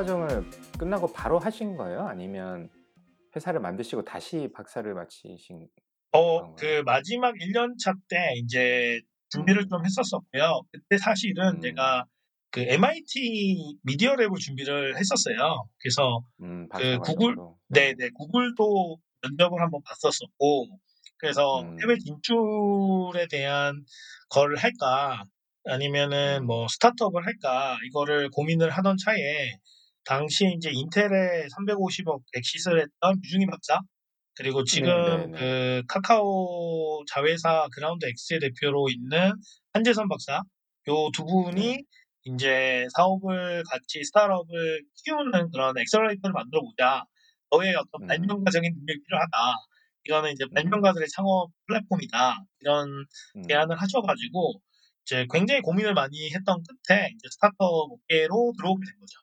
과정을 끝나고 바로 하신 거예요? 아니면 회사를 만드시고 다시 박사를 마치신 어? 그 마지막 1년 차 때 이제 준비를 좀 했었었고요. 그때 사실은 음. 제가 그 MIT 미디어 랩을 준비를 했었어요. 그래서 음, 그 구글-? 네, 네, 구글도 면접을 한번 봤었었고, 그래서 음. 해외 진출에 대한 걸 할까, 아니면은 음. 뭐 스타트업을 할까, 이거를 고민을 하던 차에, 당시 이제 인텔에 350억 엑시스를 했던 류중희 박사, 그리고 지금 네, 네. 그 카카오 자회사 그라운드 X의 대표로 있는 한재선 박사, 요 두 분이 네. 이제 사업을 같이 스타트업을 키우는 그런 accelerator를 만들어 보자. 너의 어떤 음. 발명가적인 능력이 필요하다. 이거는 이제 음. 발명가들의 창업 플랫폼이다. 이런 음. 제안을 하셔가지고 이제 굉장히 고민을 많이 했던 끝에 이제 스타트업 업계로 들어오게 된 거죠.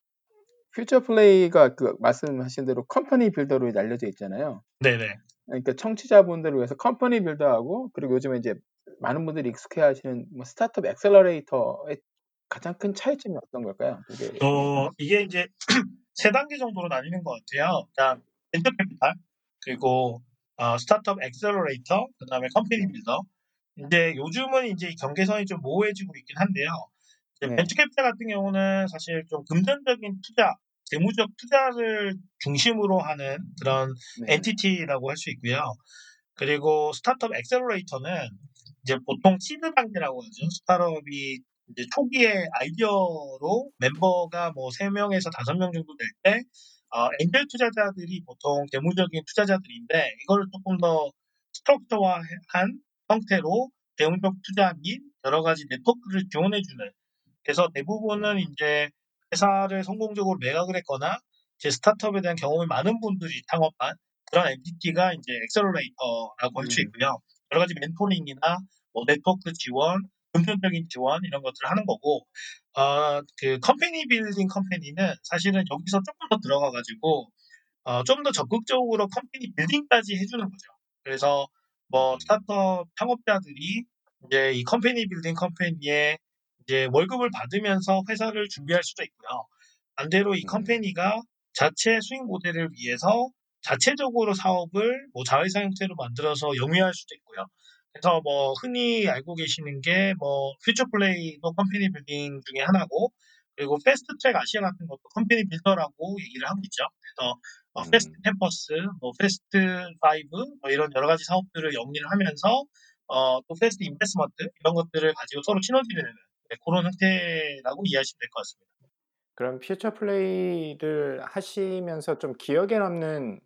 퓨처 플레이가 그 말씀하신 대로 company builder로 알려져 있잖아요. 네네. 그러니까 청취자분들을 위해서 company builder하고 그리고 요즘에 이제 많은 분들이 익숙해하시는 뭐 스타트업 accelerator의 가장 큰 차이점이 어떤 걸까요? 그게 어, 이게 이제 세 단계 정도로 나뉘는 것 같아요. 일단 벤처 캐피탈, 그리고 어, 스타트업 accelerator, 그 다음에 company builder. 이제 요즘은 이제 이 경계선이 좀 모호해지고 있긴 한데요. 네. 벤처 캐피탈 같은 경우는 사실 좀 금전적인 투자, 재무적 투자를 중심으로 하는 그런 네. entity라고 할 수 있고요. 그리고 스타트업 accelerator는 이제 보통 시드 단계라고 하죠. 스타트업이 이제 초기에 아이디어로 멤버가 뭐 3명에서 5명 정도 될 때, 어, 엔젤 투자자들이 보통 재무적인 투자자들인데, 이걸 조금 더 structure화한 형태로 재무적 투자 및 여러 가지 네트워크를 지원해주는. 그래서 대부분은 이제 회사를 성공적으로 매각을 했거나, 제 스타트업에 대한 경험이 많은 분들이 창업한 그런 entity가 이제 accelerator라고 할수 음. 있고요. 여러 가지 멘토링이나 뭐 네트워크 지원, 금전적인 지원 이런 것들을 하는 거고, 어, 그 company building company는 사실은 여기서 조금 더 들어가 가지고 어, 좀 더 적극적으로 company building까지 해주는 거죠. 그래서 뭐 스타트업 창업자들이 이제 이 company building company에 이제 월급을 받으면서 회사를 준비할 수도 있고요. 반대로 이 음. company가 자체 수익 모델을 위해서 자체적으로 사업을 뭐 자회사 형태로 만들어서 영위할 수도 있고요. 그래서 뭐 흔히 알고 계시는 게 뭐 퓨처플레이도 company building 중에 하나고 그리고 패스트트랙 아시아 같은 것도 company builder라고 얘기를 하고 있죠. 그래서 어, 음. 패스트 캠퍼스, 뭐 패스트 파이브 뭐 이런 여러 가지 사업들을 영위를 하면서 어, 또 패스트 인베스먼트 이런 것들을 가지고 서로 시너지를 내는 네, 그런 형태라고 이해하시면 될 것 같습니다. 그럼 퓨처 플레이를 하시면서 좀 기억에 남는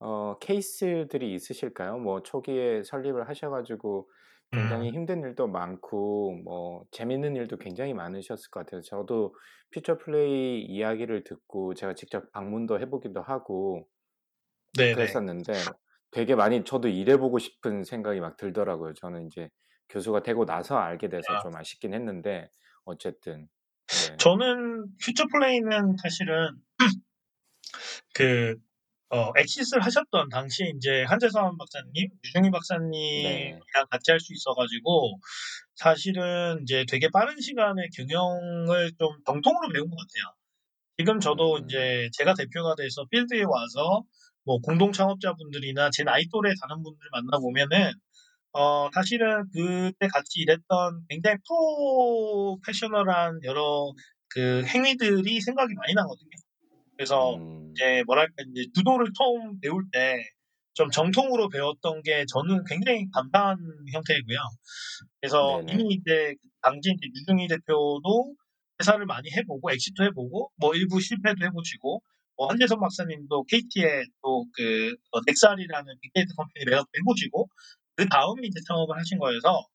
어, 케이스들이 있으실까요? 뭐 초기에 설립을 하셔 가지고 굉장히 음. 힘든 일도 많고 뭐 재밌는 일도 굉장히 많으셨을 것 같아요. 저도 퓨처 플레이 이야기를 듣고 제가 직접 방문도 해 보기도 하고 네네. 그랬었는데 되게 많이 저도 일해 보고 싶은 생각이 막 들더라고요. 저는 이제 교수가 되고 나서 알게 돼서 아. 좀 아쉽긴 했는데 어쨌든 네. 저는 퓨처 플레이는 사실은 그 어, 엑시스를 하셨던 당시 이제 한재선 박사님, 류중희 박사님이랑 네. 같이 할 수 있어가지고 사실은 이제 되게 빠른 시간에 경영을 좀 정통으로 배운 것 같아요. 지금 저도 음. 이제 제가 대표가 돼서 필드에 와서 뭐 공동 창업자분들이나 제 나이 또래 다른 분들 만나 보면은 어, 사실은 그때 같이 일했던 굉장히 프로페셔널한 여러 그 행위들이 생각이 많이 나거든요. 그래서 음. 이제 뭐랄까 이제 주도를 처음 배울 때 좀 정통으로 배웠던 게 저는 굉장히 감사한 형태이고요. 그래서 네네. 이미 이제 당시 이제 류중희 대표도 회사를 많이 해보고 exit 해보고 뭐 일부 실패도 해보시고 뭐 한재선 박사님도 KT에 또 그 어, 넥스알이라는 빅데이터 company 매각도 해보시고 그 다음에 이제 창업을 하신 거여서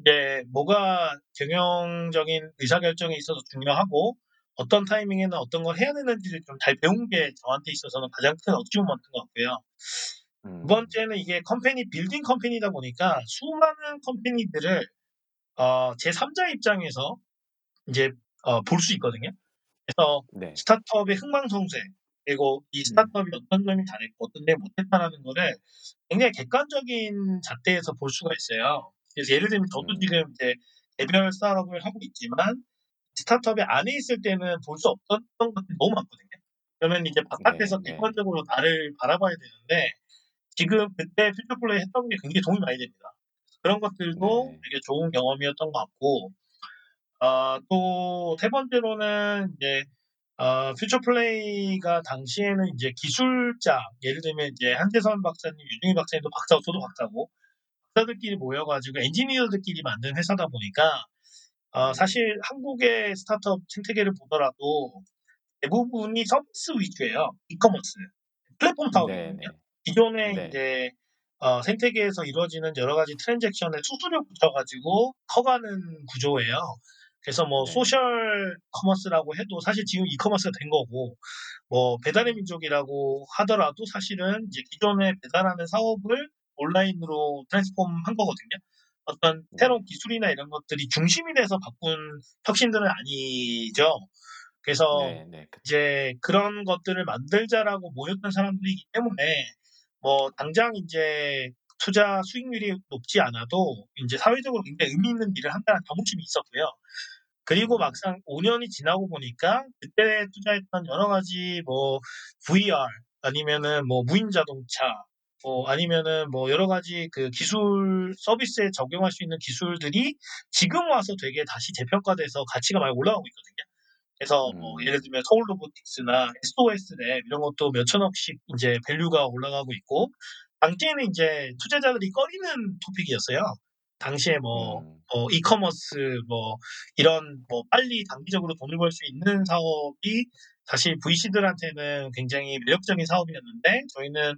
이제 뭐가 경영적인 의사결정에 있어서 중요하고 어떤 타이밍에는 어떤 걸 해야 되는지를 좀 잘 배운 게 저한테 있어서는 가장 큰 어치브먼트인 것 같고요. 두 음. 번째는 이게 컴퍼니 빌딩 컴퍼니다 보니까 수많은 컴퍼니들을 어, 제 3자 입장에서 이제 어, 볼 수 있거든요. 그래서 네. 스타트업의 흥망성쇠 그리고 이 스타트업이 어떤 점이 잘했고 어떤 점이 못했다라는 거를 굉장히 객관적인 잣대에서 볼 수가 있어요. 그래서 예를 들면 저도 음. 지금 이제 개별 스타트업을 하고 있지만 스타트업에 안에 있을 때는 볼 수 없었던 것들이 너무 많거든요. 그러면 이제 바깥에서 네, 네. 객관적으로 나를 바라봐야 되는데 지금 그때 퓨처플레이 했던 게 굉장히 도움이 많이 됩니다. 그런 것들도 네. 되게 좋은 경험이었던 것 같고 아, 또세 번째로는 이제 어, 퓨처 플레이가 당시에는 이제 기술자 예를 들면 이제 한재선 박사님, 유중희 박사님도 박사고 저도 박사고 박사들끼리 모여가지고 엔지니어들끼리 만든 회사다 보니까 어, 음. 사실 한국의 스타트업 생태계를 보더라도 대부분이 서비스 위주예요. 이커머스 플랫폼 네, 사업이거든요. 네. 기존의 네. 이제 어, 생태계에서 이루어지는 여러 가지 transaction에 수수료 붙여가지고 커가는 구조예요. 그래서 뭐 네. social commerce라고 해도 사실 지금 e-commerce가 된 거고 뭐 배달의 음. 민족이라고 하더라도 사실은 이제 기존에 배달하는 사업을 온라인으로 트랜스폼 한 거거든요. 어떤 네. 새로운 기술이나 이런 것들이 중심이 돼서 바꾼 혁신들은 아니죠. 그래서 네, 네. 그- 이제 그런 것들을 만들자라고 모였던 사람들이기 때문에 뭐 당장 이제 투자 수익률이 높지 않아도 이제 사회적으로 굉장히 의미 있는 일을 한다는 자부심이 있었고요. 그리고 음. 막상 5년이 지나고 보니까 그때 투자했던 여러 가지 뭐 VR 아니면은 뭐 무인 자동차 뭐 아니면은 뭐 여러 가지 그 기술 서비스에 적용할 수 있는 기술들이 지금 와서 되게 다시 재평가돼서 가치가 많이 올라가고 있거든요. 그래서 뭐 음. 예를 들면 서울 로보틱스나 SOS 랩 이런 것도 몇 천억씩 이제 value가 올라가고 있고 당시에는 이제 투자자들이 꺼리는 topic이었어요. 당시에 뭐 음. 어, 이커머스 뭐 이런 뭐 빨리 단기적으로 돈을 벌 수 있는 사업이 사실 VC들한테는 굉장히 매력적인 사업이었는데 저희는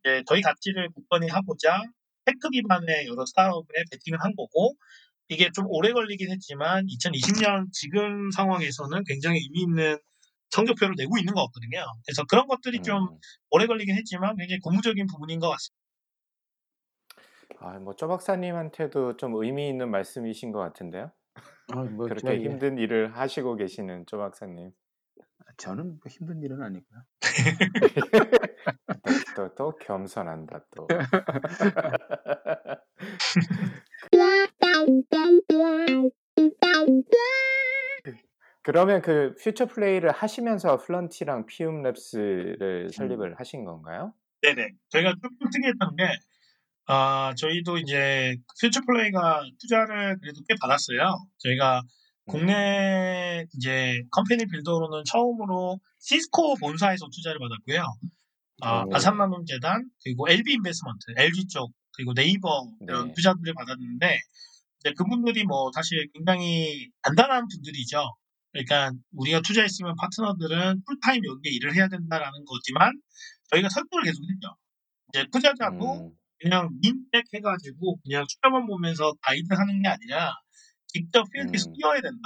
이제 저희 가치를 굳건히 하고자 tech 기반의 여러 스타트업에 베팅을 한 거고 이게 좀 오래 걸리긴 했지만 2020년 지금 상황에서는 굉장히 의미 있는 성적표를 내고 있는 것 같거든요. 그래서 그런 것들이 좀 음. 오래 걸리긴 했지만 굉장히 고무적인 부분인 것 같습니다. 아, 뭐, 쪼 박사님한테도 좀 의미 있는 말씀이신 것 같은데요? 아, 뭐 그렇게 저기 힘든 일을 하시고 계시는 쪼 박사님. 저는 뭐 힘든 일은 아니고요. 또, 또, 또 겸손한다, 또. 그러면 그 퓨처 플레이를 하시면서 플런티랑 피움 랩스를 설립을 하신 건가요? 네네. 저희가 조금 특이했던 게, 아, 저희도 이제 퓨처플레이가 투자를 그래도 꽤 받았어요. 저희가 음. 국내 이제 company builder로는 처음으로 시스코 본사에서 투자를 받았고요. 아, 오. 아산나눔재단 그리고 LB 인베스먼트, LG 쪽 그리고 네이버 이런 네. 투자들을 받았는데 이제 그분들이 뭐 사실 굉장히 단단한 분들이죠. 그러니까 우리가 투자했으면 파트너들은 풀타임 여기에 일을 해야 된다라는 거지만 저희가 설득을 계속했죠. 이제 투자자도 음. 그냥 민백 해가지고 그냥 숫자만 보면서 가이드 하는 게 아니라 직접 필드에서 음. 뛰어야 된다.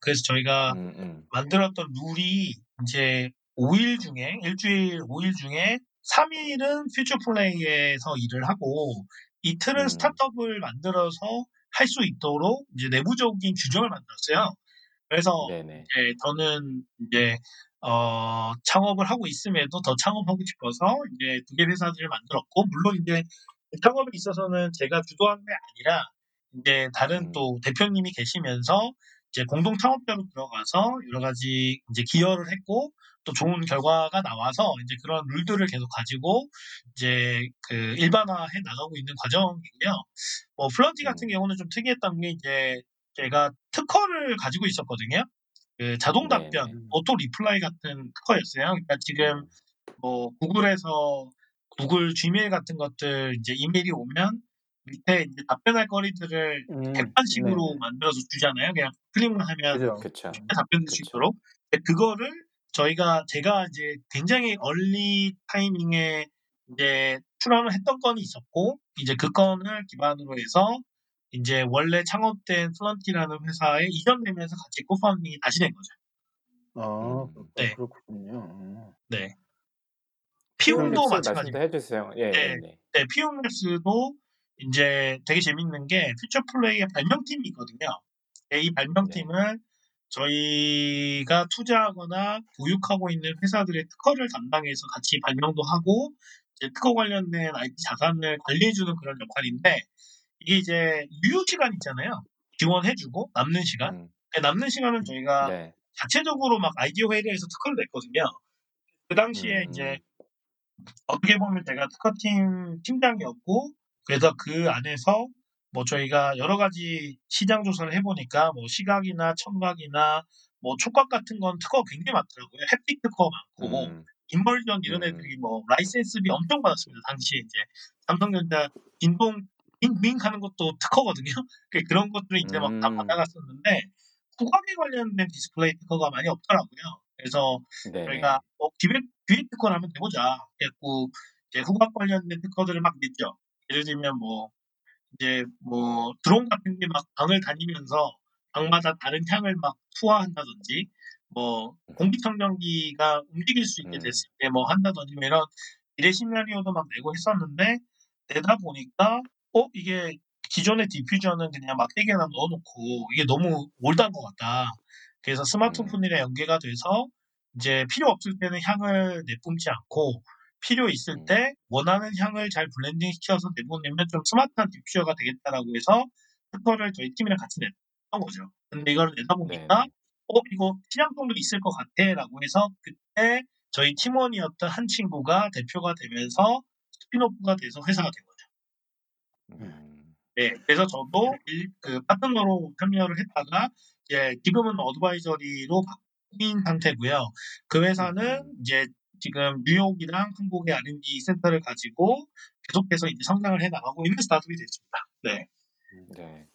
그래서 저희가 음, 음. 만들었던 룰이 이제 5일 중에 일주일 5일 중에 3일은 퓨처 플레이에서 일을 하고 이틀은 음. 스타트업을 만들어서 할 수 있도록 이제 내부적인 규정을 만들었어요. 그래서 네네. 이제 저는 이제 어, 창업을 하고 있음에도 더 창업하고 싶어서 이제 두 개 회사들을 만들었고 물론 이제 창업에 있어서는 제가 주도한 게 아니라 이제 다른 음. 또 대표님이 계시면서 이제 공동 창업자로 들어가서 여러 가지 이제 기여를 했고 또 좋은 결과가 나와서 이제 그런 룰들을 계속 가지고 이제 그 일반화해 나가고 있는 과정이고요. 뭐 플런티 같은 음. 경우는 좀 특이했던 게 이제 제가 특허를 가지고 있었거든요. 그 자동. 답변, auto reply 같은 특허였어요. 그러니까 지금 음. 뭐 구글에서 구글 Gmail 같은 것들 이제 이메일이 오면 밑에 이제 답변할 거리들을 음, 객관식으로 네네. 만들어서 주잖아요. 그냥 클릭만 하면. 그쵸. 쉽게 답변 줄 수 그쵸. 있도록. 근데 그거를 저희가 제가 이제 굉장히 early 타이밍에 이제 출원을 했던 건이 있었고 이제 그 건을 기반으로 해서 이제 원래 창업된 플런티라는 회사에 이전되면서 같이 co-founding이 다시 된 거죠. 아, 음. 그렇- 네. 그렇군요. 어. 네. 피움 피움도 마찬가지입니다. 말씀도 해주세요. 예, 네. 예, 네. 네, 피움랩스도 이제 되게 재밌는 게 퓨처 플레이의 발명팀이 있거든요. 네, 이 발명팀은 저희가 투자하거나 보유하고 있는 회사들의 특허를 담당해서 같이 발명도 하고 이제 특허 관련된 IP 자산을 관리해주는 그런 역할인데 이게 이제 유효 시간 있잖아요. 지원해주고 남는 시간. 음, 그 남는 시간은 저희가 네. 자체적으로 막 아이디어 회의에서 특허를 냈거든요. 그 당시에 음, 이제 어떻게 보면 제가 특허팀 팀장이었고 그래서 그 안에서 뭐 저희가 여러 가지 시장 조사를 해보니까 뭐 시각이나 청각이나 뭐 촉각 같은 건 특허 굉장히 많더라고요. 햅틱 특허 많고 음, 이머전 이런 음. 애들이 뭐 라이센스비 엄청 받았습니다. 당시에 이제 삼성전자 진동 윙윙 하는 것도 특허거든요. 그 그런 것들을 이제 막 다 음. 받아갔었는데 후각에 관련된 디스플레이 특허가 많이 없더라고요. 그래서 네네. 저희가 어, 기획 기획 특허를 한번 해보자. 그래갖고 이제 후각 관련된 특허들을 막 냈죠. 예를 들면 뭐 이제 뭐 드론 같은 게 막 방을 다니면서 방마다 다른 향을 막 투하한다든지 뭐 공기청정기가 움직일 수 있게 음. 됐을 때 뭐 한다든지 뭐 이런 미래 시나리오도 막 내고 했었는데 내다 보니까 어 이게 기존의 디퓨저는 그냥 막대기에나 넣어놓고 이게 너무 old한 것 같다. 그래서 스마트폰이랑 연계가 돼서 이제 필요 없을 때는 향을 내뿜지 않고 필요 있을 음. 때 원하는 향을 잘 blending 시켜서 내보내면 좀 스마트한 디퓨저가 되겠다라고 해서 특허를 저희 팀이랑 같이 냈던 거죠. 근데 이걸 내다 보니까 네네. 어 이거 시장성도 있을 것 같아라고 해서 그때 저희 팀원이었던 한 친구가 대표가 되면서 spin-off가 돼서 회사가 된 거죠. 음, 네, 그래서 저도 일- 그 파트너로 참여를 했다가 이제 지금은 advisory로 바뀐 상태고요. 그 회사는 음. 이제 지금 뉴욕이랑 한국의 R&D 센터를 가지고 계속해서 이제 성장을 해 나가고 있는 스타트업이 됐습니다. 네, 네.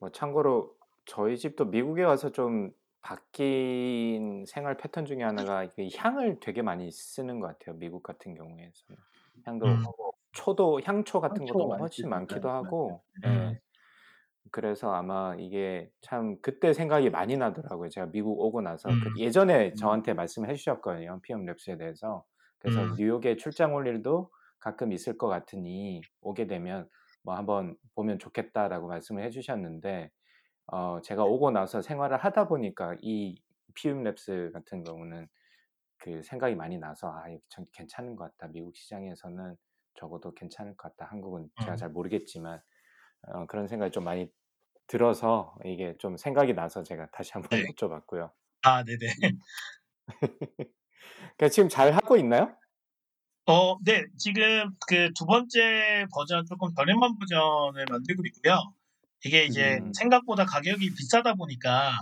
뭐 참고로 저희 집도 미국에 와서 좀 바뀐 생활 패턴 중에 하나가 향을 되게 많이 쓰는 것 같아요. 미국 같은 경우에서는 향도 음. 초도 향초 같은 향초가 것도 훨씬. 많기도 하고, 음. 예. 그래서 아마 이게 참 그때 생각이 많이 나더라고요. 제가 미국 오고 나서 그 음. 예전에 저한테 말씀해 주셨거든요. PM 랩스에 대해서. 그래서 음. 뉴욕에 출장 올 일도 가끔 있을 것 같으니 오게 되면 뭐 한번 보면 좋겠다라고 말씀을 해주셨는데 어, 제가 오고 나서 생활을 하다 보니까 이 PM 랩스 같은 경우는 그 생각이 많이 나서 아, 괜찮은 것 같다. 미국 시장에서는 적어도 괜찮을 것 같다. 한국은 제가 음. 잘 모르겠지만 어, 그런 생각이 좀 많이 들어서 이게 좀 생각이 나서 제가 다시 한번 네. 여쭤봤고요. 아, 네네. 그러니까 지금 잘 하고 있나요? 어, 네, 지금 그 두 번째 버전 조금 저렴한 버전을 만들고 있고요. 이게 이제 음. 생각보다 가격이 비싸다 보니까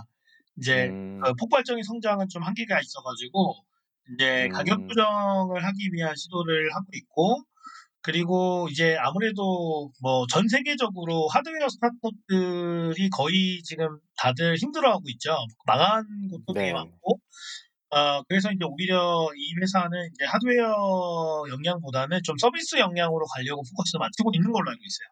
이제 음, 그 폭발적인 성장은 좀 한계가 있어가지고 이제 가격 음. 조정을 하기 위한 시도를 하고 있고 그리고 이제 아무래도 뭐 전 세계적으로 하드웨어 스타트업들이 거의 지금 다들 힘들어하고 있죠. 망한 곳도 되게 네. 많고 어, 그래서 이제 오히려 이 회사는 이제 하드웨어 역량보다는 좀 서비스 역량으로 가려고 포커스를 맞추고 있는 걸로 알고 있어요.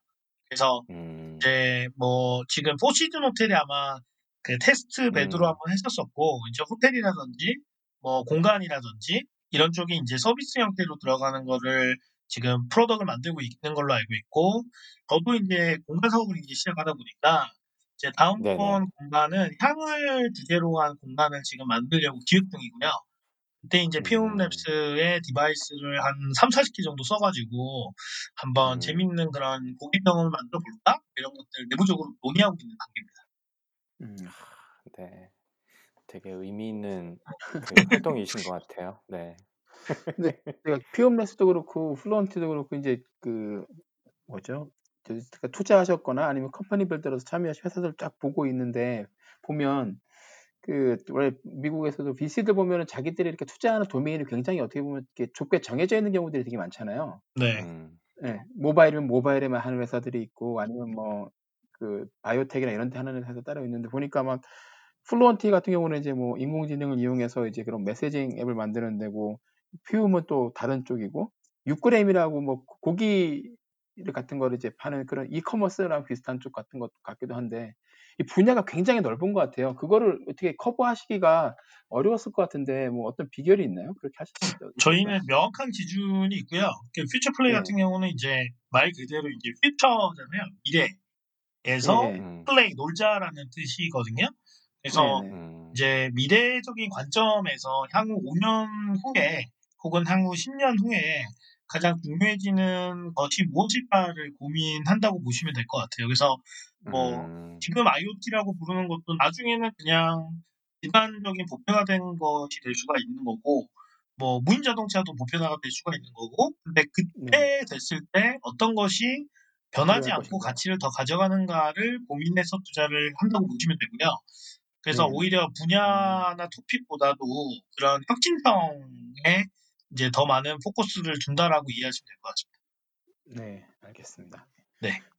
그래서 음, 이제 뭐 지금 포시즌 호텔이 아마 그 테스트 베드로 음. 한번 했었었고 이제 호텔이라든지 뭐 공간이라든지 이런 쪽이 이제 서비스 형태로 들어가는 거를 지금 프로덕을 만들고 있는 걸로 알고 있고 저도 이제 공간 사업을 이제 시작하다 보니까 이제 다음번 네네. 공간은 향을 주제로 한 공간을 지금 만들려고 기획 중이고요. 그때 이제 음. 피움랩스의 device를 한 3, 40개 정도 써가지고 한번 음. 재밌는 그런 고객 경험을 만들어 볼까? 이런 것들 내부적으로 논의하고 있는 단계입니다. 음. 네. 되게 의미 있는 그 활동이신 것 같아요. 네. 근데 내가 피움레스도 그렇고 플루언티도 그렇고 이제 그 뭐죠? 저- 그러니까 투자하셨거나 아니면 company builder로서 참여하신 회사들 쫙 보고 있는데 보면 그 원래 미국에서도 VC들 보면은 자기들이 이렇게 투자하는 도메인이 굉장히 어떻게 보면 이렇게 좁게 정해져 있는 경우들이 되게 많잖아요. 네. 음, 예, 모바일은 모바일에만 하는 회사들이 있고 아니면 뭐 그 biotech이나 이런 데 하는 회사 따로 있는데 보니까 막 플루언티 같은 경우는 이제 뭐 인공지능을 이용해서 이제 그런 messaging 앱을 만드는 데고 피움은 또 다른 쪽이고 6g이라고 뭐 고기 같은 거를 이제 파는 그런 이커머스랑 비슷한 쪽 같은 것 같기도 한데 이 분야가 굉장히 넓은 것 같아요. 그거를 어떻게 커버하시기가 어려웠을 것 같은데 뭐 어떤 비결이 있나요? 그렇게 하시는 저희는 명확한 기준이 있고요. 그 퓨처 플레이 네. 같은 경우는 이제 말 그대로 이제 퓨처잖아요. 미래에서 네. 음. 플레이 놀자라는 뜻이거든요. 그래서 네네. 음. 이제 미래적인 관점에서 향후 5년 후에 혹은 향후 10년 후에 가장 중요해지는 것이 무엇일까를 고민한다고 보시면 될 것 같아요. 그래서 뭐 음. 지금 IoT라고 부르는 것도 나중에는 그냥 일반적인 보편화 된 것이 될 수가 있는 거고 뭐 무인 자동차도 보편화가 될 수가 있는 거고 근데 그때 됐을 때 어떤 것이 변하지 않고 것인가. 가치를 더 가져가는가를 고민해서 투자를 한다고 보시면 되고요. 그래서 네. 오히려 분야나 토픽보다도 그런 혁신성에 이제 더 많은 포커스를 둔다라고 이해하시면 될 것 같습니다. 네, 알겠습니다.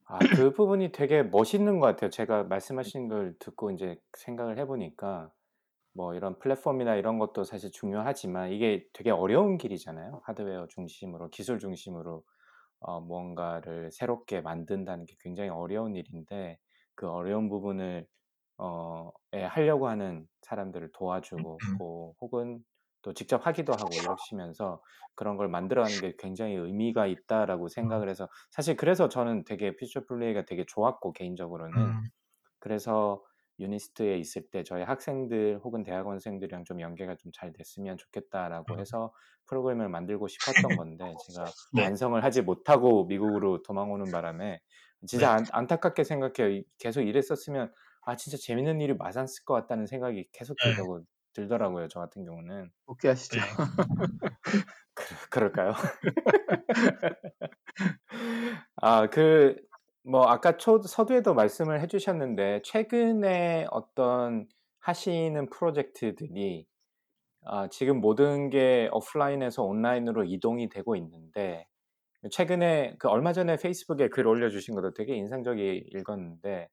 아, 그 부분이 되게 멋있는 것 같아요. 제가 말씀하신 걸 듣고 이제 생각을 해보니까 뭐 이런 플랫폼이나 이런 것도 사실 중요하지만 이게 되게 어려운 길이잖아요. 하드웨어 중심으로, 기술 중심으로 어, 뭔가를 새롭게 만든다는 게 굉장히 어려운 일인데 그 어려운 부분을 어, 에 하려고 하는 사람들을 도와주고 음. 고 혹은 또 직접 하기도 하고 이러시면서 그런 걸 만들어가는 게 굉장히 의미가 있다라고 생각을 해서 사실 그래서 저는 되게 퓨처 플레이가 되게 좋았고 개인적으로는 음, 그래서 유니스트에 있을 때 저희 학생들 혹은 대학원생들이랑 좀 연계가 좀 잘 됐으면 좋겠다라고 음. 해서 프로그램을 만들고 싶었던 건데 제가 네. 완성을 하지 못하고 미국으로 도망오는 바람에 진짜 네. 안, 안타깝게 생각해요. 이- 계속 일했었으면 아 진짜 재밌는 일이 많았을 것 같다는 생각이 계속 네. 들더라고, 들더라고요. 저 같은 경우는 복귀하시죠. 네. 그, 그럴까요? 아, 그, 뭐, 아까 초, 서두에도 말씀을 해주셨는데, 최근에 어떤 하시는 프로젝트들이, 아, 지금 모든 게 오프라인에서 온라인으로 이동이 되고 있는데, 최근에, 그 얼마 전에 페이스북에 글 올려주신 것도 되게 인상적이 읽었는데,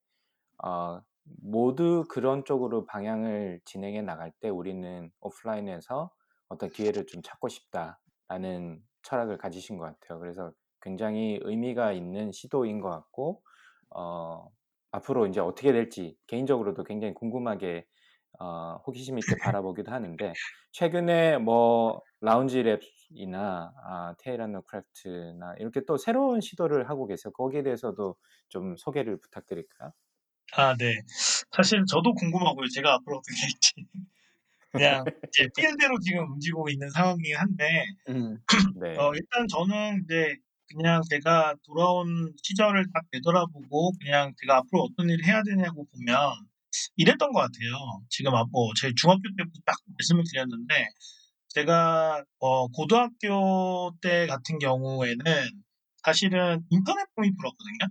어, 모두 그런 쪽으로 방향을 진행해 나갈 때 우리는 오프라인에서 어떤 기회를 좀 찾고 싶다라는 철학을 가지신 것 같아요. 그래서 굉장히 의미가 있는 시도인 것 같고, 어, 앞으로 이제 어떻게 될지 개인적으로도 굉장히 궁금하게 어, 호기심 있게 바라보기도 하는데, 최근에 뭐 라운지 랩이나 아, 테헤란로 크래프트나 이렇게 또 새로운 시도를 하고 계세요. 거기에 대해서도 좀 소개를 부탁드릴까요? 아, 네. 사실 저도 궁금하고요. 제가 앞으로 어떻게 할지. 그냥 이제 feel대로 지금 움직이고 있는 상황이긴 한데, 음, 네. 어, 일단 저는 이제 그냥 제가 돌아온 시절을 딱 되돌아보고 그냥 제가 앞으로 어떤 일을 해야 되냐고 보면 이랬던 것 같아요. 지금 아, 뭐, 제 중학교 때부터 딱 말씀을 드렸는데, 제가 어, 고등학교 때 같은 경우에는 사실은 인터넷 불었거든요.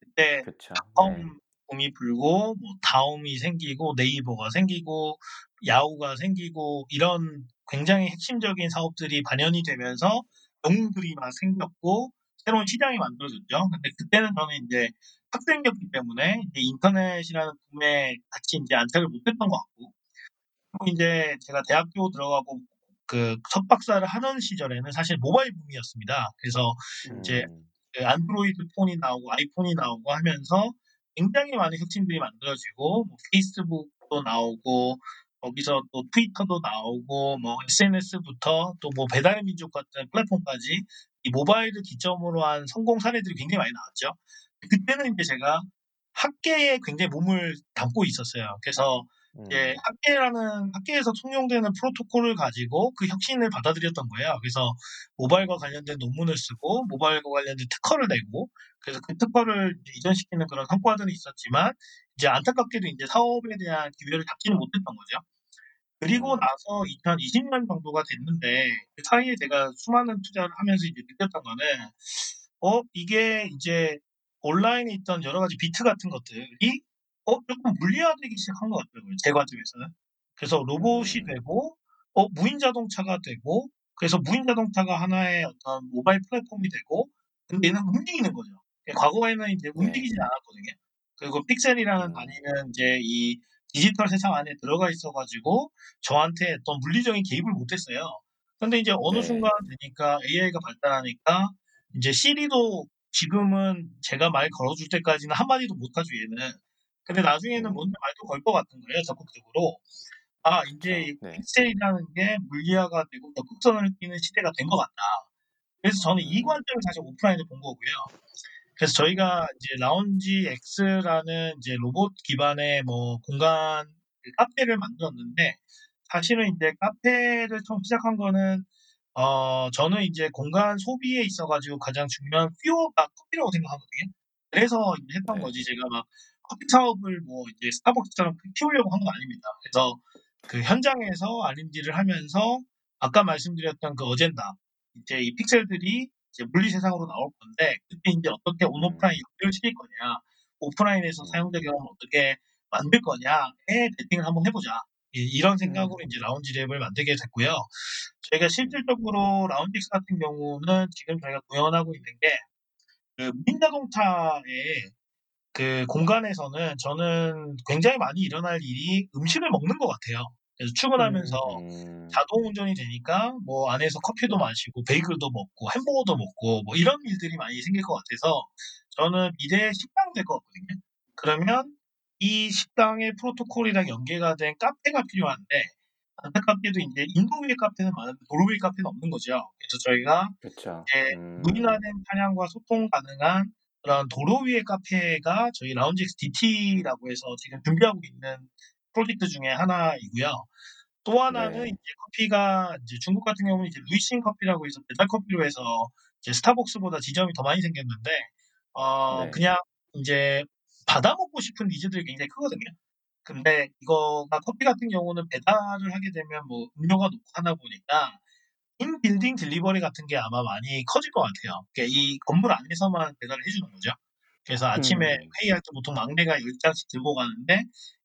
그때 그쵸. 네. 붐이 불고 뭐 다음이 생기고 네이버가 생기고 야후가 생기고 이런 굉장히 핵심적인 사업들이 반영이 되면서 영웅들이 막 생겼고 새로운 시장이 만들어졌죠. 근데 그때는 저는 이제 학생이었기 때문에 이제 인터넷이라는 붐에 같이 이제 안착을 못했던 것 같고 그리고 이제 제가 대학교 들어가고 그 석박사를 하던 시절에는 사실 모바일 붐이었습니다. 그래서 이제 음, 그 안드로이드 폰이 나오고 아이폰이 나오고 하면서 굉장히 많은 혁신들이 만들어지고 뭐 페이스북도 나오고 거기서 또 트위터도 나오고 뭐 SNS부터 또 뭐 배달의 민족 같은 플랫폼까지 이 모바일을 기점으로 한 성공 사례들이 굉장히 많이 나왔죠. 그때는 이제 제가 학계에 굉장히 몸을 담고 있었어요. 그래서 이제 음, 학계라는 학계에서 통용되는 프로토콜을 가지고 그 혁신을 받아들였던 거예요. 그래서 모바일과 관련된 논문을 쓰고 모바일과 관련된 특허를 내고 그래서 그 특허를 이전시키는 그런 성과들이 있었지만 이제 안타깝게도 이제 사업에 대한 기회를 잡지는 못했던 거죠. 그리고 음, 나서 2020년 정도가 됐는데 그 사이에 제가 수많은 투자를 하면서 이제 느꼈던 거는 어 이게 이제 온라인에 있던 여러 가지 비트 같은 것들이 어 조금 물리화되기 시작한 것 같더라고요. 제 관점에서는. 그래서 로봇이 음, 되고 어 무인 자동차가 되고 그래서 무인 자동차가 하나의 어떤 모바일 플랫폼이 되고 근데 얘는 움직이는 거죠. 과거에는 이제 네. 움직이진 않았거든요. 그리고 픽셀이라는 음, 단위는 이제 이 디지털 세상 안에 들어가 있어가지고 저한테 어떤 물리적인 개입을 못했어요. 근데 이제 어느 네. 순간 되니까 AI가 발달하니까 이제 시리도 지금은 제가 말 걸어줄 때까지는 한마디도 못하죠, 얘는. 근데 나중에는 음. 뭔지 말도 걸 것 같은 거예요, 적극적으로. 아, 이제 이 그쵸. 네. 픽셀이라는 게 물리화가 되고 적극선을 띠는 시대가 된 것 같다. 그래서 저는 이 음. 관점을 사실 오프라인에 본 거고요. 그래서 저희가 이제 라운지 X라는 이제 로봇 기반의 뭐 공간 그 카페를 만들었는데 사실은 이제 카페를 처음 시작한 거는 어 저는 이제 공간 소비에 있어가지고 가장 중요한 퓨어가 커피라고 생각하거든요. 그래서 했던 네. 거지 제가 막 커피 사업을 뭐 이제 스타벅스처럼 키우려고 한 건 아닙니다. 그래서 그 현장에서 R&D를 하면서 아까 말씀드렸던 그 어젠다 이제 이 픽셀들이 이제 물리 세상으로 나올 건데 그때 이제 어떻게 음. 온오프라인 연결을 시킬 거냐, 오프라인에서 음. 사용자 경험을 어떻게 만들 거냐에 베팅을 한번 해보자. 이, 런 생각으로 음. 이제 라운지 랩을 만들게 됐고요. 저희가 음. 실질적으로 라운지 X 같은 경우는 지금 저희가 구현하고 있는 게그 무인 자동차의 그 공간에서는 저는 굉장히 많이 일어날 일이 음식을 먹는 것 같아요. 그래서 출근하면서 음. 자동 운전이 되니까 뭐 안에서 커피도 마시고 베이글도 먹고 햄버거도 먹고 뭐 이런 일들이 많이 생길 것 같아서 저는 미래의 식당 될 것 같거든요. 그러면 이 식당의 프로토콜이랑 연계가 된 카페가 필요한데 안타깝게도 이제 인도 위의 카페는 많은데 도로 위의 카페는 없는 거죠. 그래서 저희가 그쵸. 이제 음. 무인화된 차량과 소통 가능한 그런 도로 위의 카페가 저희 라운지 X DT라고 해서 지금 준비하고 있는 프로젝트 중에 하나이고요. 또 하나는 네. 이제 커피가 이제 중국 같은 경우는 이제 루이싱 커피라고 해서 배달 커피로 해서 이제 스타벅스보다 지점이 더 많이 생겼는데 어 네. 그냥 이제 받아 먹고 싶은 needs들이 굉장히 크거든요. 근데 이거가 커피 같은 경우는 배달을 하게 되면 뭐 음료가 녹고 하다 보니까 in-building delivery 같은 게 아마 많이 커질 것 같아요. 그러니까 이 건물 안에서만 배달을 해주는 거죠. 그래서 아침에 음. 회의할 때 보통 막내가 10잔씩 들고 가는데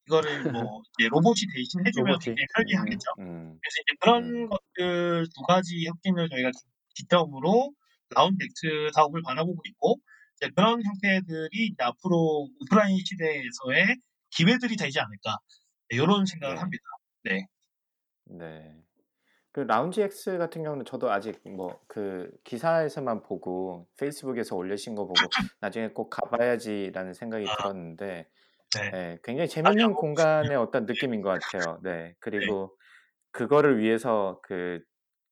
이거를 뭐 이제 로봇이 대신 해주면 로봇이. 굉장히 음. 편리하겠죠. 음. 그래서 이제 그런 음. 것들 두 가지 혁신을 저희가 기- 기점으로 라운드 X 사업을 바라보고 있고 이제 그런 형태들이 이제 앞으로 오프라인 시대에서의 기회들이 되지 않을까 이런 생각을 네. 합니다. 네. 네. 그 라운지 X 같은 경우는 저도 아직 뭐 그 기사에서만 보고 페이스북에서 올리신 거 보고 나중에 꼭 가봐야지라는 생각이 아, 들었는데 네. 예, 굉장히 아직 재밌는 싶네요. 공간의 어떤 네. 느낌인 것 같아요. 네. 네. 그리고 그거를 위해서 그,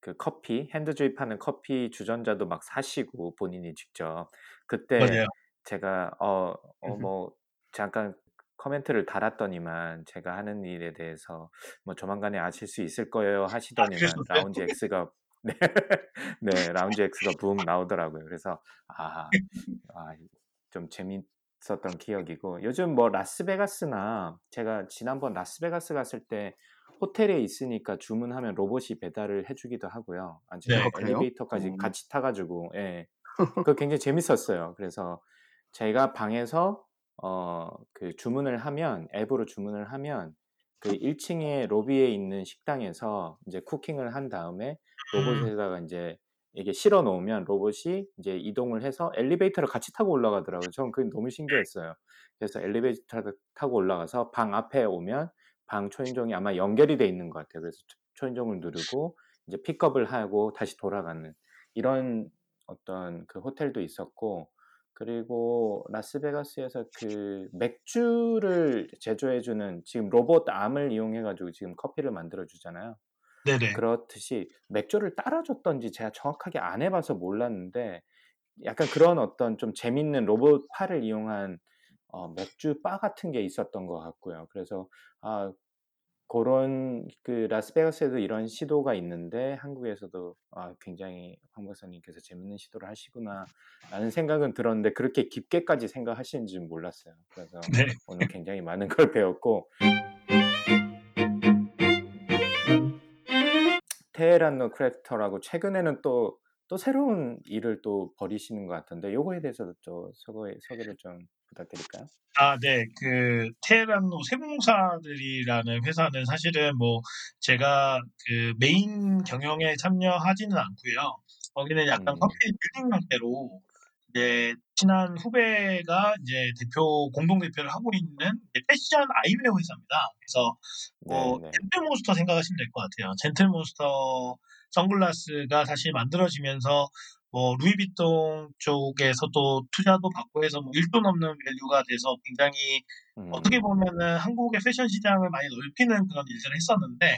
그 커피, hand drip하는 커피 주전자도 막 사시고 본인이 직접. 그때 맞아요. 제가 어, 어, 음흠. 뭐 잠깐 코멘트를 달았더니만 제가 하는 일에 대해서 뭐 조만간에 아실 수 있을 거예요 아, 하시더니만 그랬었어요? 라운지 X가 네, 네, 라운지 X가 붐 나오더라고요. 그래서 아, 아, 좀 재밌었던 기억이고 요즘 뭐 라스베가스나 제가 지난번 라스베가스 갔을 때 호텔에 있으니까 주문하면 로봇이 배달을 해주기도 하고요. 아, 제가 네. 엘리베이터까지 어. 같이 타가지고 예, 그거 굉장히 재밌었어요. 그래서 제가 방에서 어, 그 주문을 하면 앱으로 주문을 하면 그 1층에 로비에 있는 식당에서 이제 쿠킹을 한 다음에 음, 로봇에다가 이제 이게 실어 놓으면 로봇이 이제 이동을 해서 엘리베이터를 같이 타고 올라가더라고요. 저는 그게 너무 신기했어요. 그래서 엘리베이터 타고 올라가서 방 앞에 오면 방 초인종이 아마 연결이 돼 있는 것 같아요. 그래서 초- 초인종을 누르고 이제 픽업을 하고 다시 돌아가는 이런 어떤 그 호텔도 있었고 그리고 라스베가스에서 그 맥주를 제조해주는 지금 로봇 암을 이용해가지고 지금 커피를 만들어주잖아요. 네네. 그렇듯이 맥주를 따라줬던지 제가 정확하게 안 해봐서 몰랐는데 약간 그런 어떤 좀 재밌는 로봇 팔을 이용한 어, 맥주 바 같은 게 있었던 것 같고요. 그래서 아 그런 그 라스베가스에도 이런 시도가 있는데 한국에서도 아, 굉장히 황 박사님께서 재밌는 시도를 하시구나라는 생각은 들었는데 그렇게 깊게까지 생각하시는지는 몰랐어요. 그래서 네. 오늘 굉장히 많은 걸 배웠고 테헤란로 크래프트라고 최근에는 또, 또 새로운 일을 또 벌이시는 것 같은데 요거에 대해서도 좀 소개, 소개를 좀 부탁드릴까요? 아, 네. 그 테헤란로 세무사들이라는 회사는 사실은 뭐 제가 그 메인 경영에 참여하지는 않고요. 거기는 약간 음, company building 형태로 이제 친한 후배가 이제 대표 공동 대표를 하고 있는 패션 아이웨어 회사입니다. 그래서 뭐 네, 네. 젠틀몬스터 생각하시면 될 것 같아요. 젠틀몬스터 선글라스가 사실 만들어지면서 뭐 루이비통 쪽에서도 투자도 받고 해서 뭐 1조 넘는 value가 돼서 굉장히 어떻게 음. 보면은 한국의 패션 시장을 많이 넓히는 그런 일들을 했었는데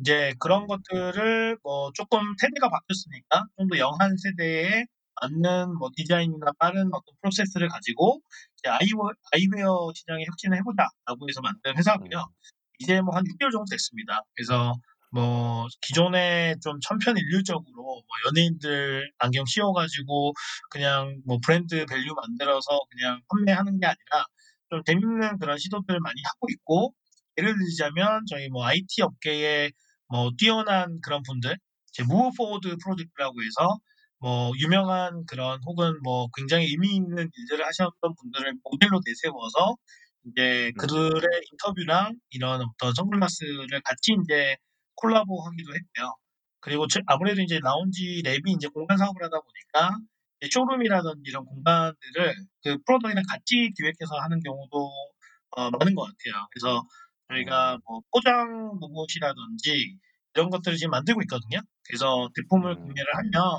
이제 그런 음. 것들을 뭐 조금 세대가 바뀌었으니까 좀 더 young한 세대에 맞는 뭐 디자인이나 빠른 어떤 프로세스를 가지고 이제 아이웨어, 아이웨어 시장에 혁신을 해보자라고 해서 만든 회사고요. 음. 이제 뭐 한 6개월 정도 됐습니다. 그래서 뭐 기존에 좀 천편일률적으로 뭐 연예인들 안경 씌워가지고 그냥 뭐 브랜드 value 만들어서 그냥 판매하는 게 아니라 좀 재밌는 그런 시도들 많이 하고 있고 예를 들자면 저희 뭐 IT 업계에 뭐 뛰어난 그런 분들 제 Move Forward 프로젝트라고 해서 뭐 유명한 그런 혹은 뭐 굉장히 의미 있는 일들을 하셨던 분들을 모델로 내세워서 이제 음. 그들의 인터뷰랑 이런 어떤 선글라스를 같이 이제 콜라보하기도 했고요. 그리고 제- 아무래도 이제 라운지 랩이 이제 공간 사업을 하다 보니까 쇼룸이라든지 이런 공간들을 그 프로덕이랑 같이 기획해서 하는 경우도 어, 많은 것 같아요. 그래서 저희가 음. 뭐 포장 로봇이라든지 이런 것들을 지금 만들고 있거든요. 그래서 제품을 음. 구매를 하면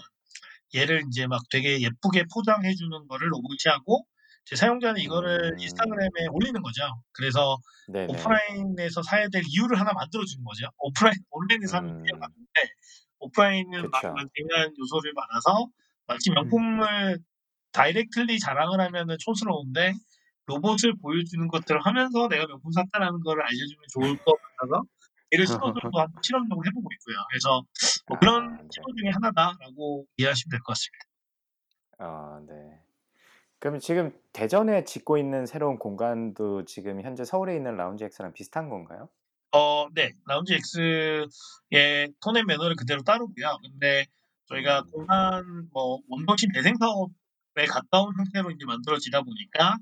얘를 이제 막 되게 예쁘게 포장해주는 거를 로봇이 하고 제 사용자는 이거를 음. 인스타그램에 올리는 거죠. 그래서 네네. 오프라인에서 사야 될 이유를 하나 만들어 주는 거죠. 오프라인, 온라인에서 하면 그냥 음. 맞는데 오프라인은 막 그쵸. 굉장한 요소를 많아서 마치 음. 명품을 다이렉틀리 자랑을 하면은 촌스러운데 로봇을 보여주는 것들을 하면서 내가 명품 샀다라는 걸 알려주면 좋을 것 같아서 이런 시도들도 한 실험적으로 해보고 있고요. 그래서 뭐 그런 아, 네. 시도 중에 하나다라고 이해하시면 될 것 같습니다. 아, 네. 그럼 지금 대전에 짓고 있는 새로운 공간도 지금 현재 서울에 있는 라운지 X랑 비슷한 건가요? 어, 네. 라운지 X의 톤앤 매너를 그대로 따르고요. 근데 저희가 음. 공간 뭐 원도심 재생 사업에 가까운 형태로 이제 만들어지다 보니까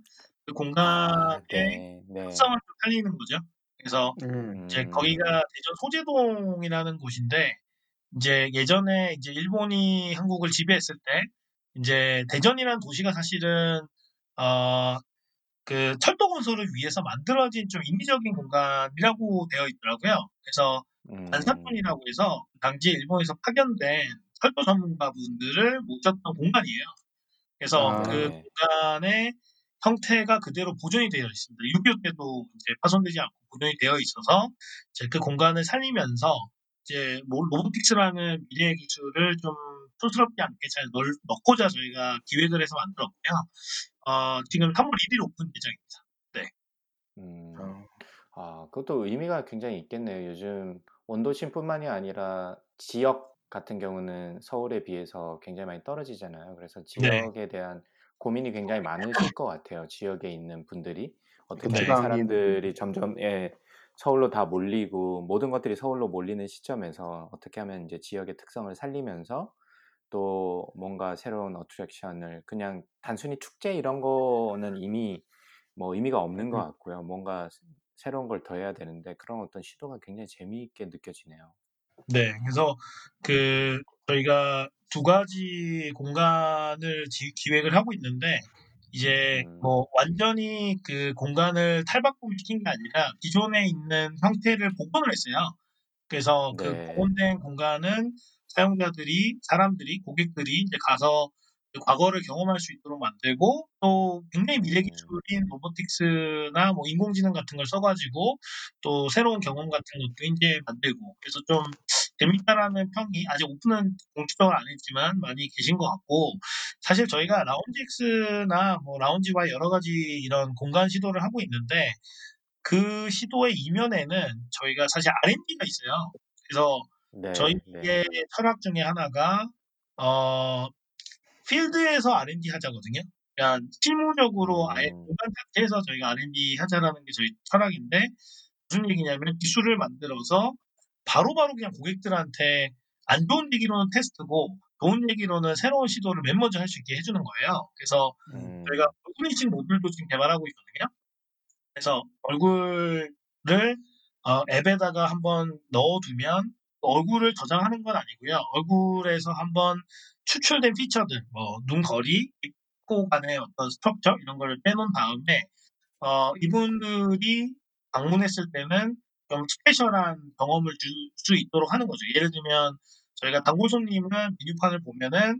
그 아, 공간의 네, 네. 특성을 좀 살리는 거죠. 그래서 음. 이제 음. 거기가 대전 소재동이라는 곳인데 이제 예전에 이제 일본이 한국을 지배했을 때 이제 대전이라는 도시가 사실은 어, 그 철도 건설을 위해서 만들어진 좀 인위적인 공간이라고 되어 있더라고요. 그래서 음. 반사촌이라고 해서 당시 일본에서 파견된 철도 전문가분들을 모셨던 공간이에요. 그래서 아. 그 네네. 공간의 형태가 그대로 보존이 되어 있습니다. 6.25 때도 이제 파손되지 않고 보존이 되어 있어서 이제 그 공간을 살리면서 이제 뭐 로보틱스라는 미래 기술을 좀 촌스럽지 않게 잘 넣, 넣고자 저희가 기획을 해서 만들었고요. 어, 지금 3월 1일 오픈 예정입니다. 음. 어. 아, 그것도 의미가 굉장히 있겠네요. 요즘 원도심뿐만이 아니라 지역 같은 경우는 서울에 비해서 굉장히 많이 떨어지잖아요. 그래서 네. 지역에 대한 고민이 굉장히 많으실 것 같아요. 지역에 있는 분들이 어떻게 네. 사람들이 점점 예, 서울로 다 몰리고 모든 것들이 서울로 몰리는 시점에서 어떻게 하면 이제 지역의 특성을 살리면서 또 뭔가 새로운 어트랙션을 그냥 단순히 축제 이런 거는 이미 뭐 의미가 없는 것 음. 같고요. 뭔가 새- 새로운 걸 더해야 되는데 그런 어떤 시도가 굉장히 재미있게 느껴지네요. 네. 그래서 그 저희가 두 가지 공간을 지- 기획을 하고 있는데 이제 음. 뭐 완전히 그 공간을 탈바꿈시킨 게 아니라 기존에 있는 형태를 복원을 했어요. 그래서 그 네. 복원된 공간은 사용자들이 사람들이 고객들이 이제 가서 그 과거를 경험할 수 있도록 만들고 또 굉장히 미래 음. 기술인 로보틱스나 뭐 인공지능 같은 걸 써가지고 또 새로운 경험 같은 것도 이제 만들고 그래서 좀 재밌다라는 평이 아직 오픈은 공식적으로 안 했지만 많이 계신 것 같고 사실 저희가 음. 라운지X나 뭐 라운지와 여러 가지 이런 공간 시도를 하고 있는데 그 시도의 이면에는 저희가 사실 R&D가 있어요. 그래서 네, 저희의 네. 철학 중에 하나가 어 필드에서 R&D 하자거든요. 그러니까 실무적으로 아예 음. 공간 자체에서 저희가 R&D 하자라는 게 저희 철학인데 무슨 얘기냐면 기술을 만들어서 바로바로 그냥 고객들한테 안 좋은 얘기로는 테스트고 좋은 얘기로는 새로운 시도를 맨 먼저 할 수 있게 해주는 거예요. 그래서 음. 저희가 얼굴 인식 모듈도 지금 개발하고 있거든요. 그래서 얼굴을 어, 앱에다가 한번 넣어두면 얼굴을 저장하는 건 아니고요. 얼굴에서 한번 추출된 피처들, 뭐 눈거리, 코 간의 어떤 스트럭처 이런 거를 빼놓은 다음에 어, 이분들이 방문했을 때는 좀 스페셜한 경험을 줄 수 있도록 하는 거죠. 예를 들면 저희가 단골 손님은 메뉴판을 보면은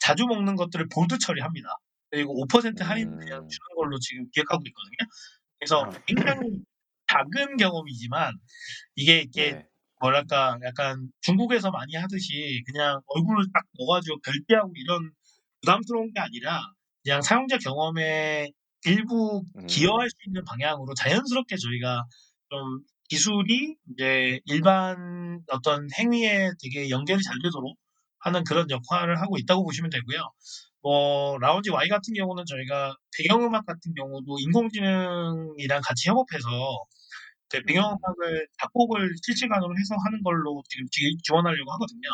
자주 먹는 것들을 볼드 처리합니다. 그리고 5% 할인 그냥 음. 주는 걸로 지금 기획하고 있거든요. 그래서 아. 굉장히 작은 경험이지만 이게 이렇게 네. 뭐랄까 약간 중국에서 많이 하듯이 그냥 얼굴을 딱 넣어가지고 별대하고 이런 부담스러운 게 아니라 그냥 사용자 경험에 일부 음. 기여할 수 있는 방향으로 자연스럽게 저희가 좀 기술이 이제 일반 어떤 행위에 되게 연결이 잘 되도록 하는 그런 역할을 하고 있다고 보시면 되고요. 뭐 라운지 Y 같은 경우는 저희가 배경음악 같은 경우도 인공지능이랑 같이 협업해서 그 음. 배경음악을 작곡을 실시간으로 해서 하는 걸로 지금 지- 지원하려고 하거든요.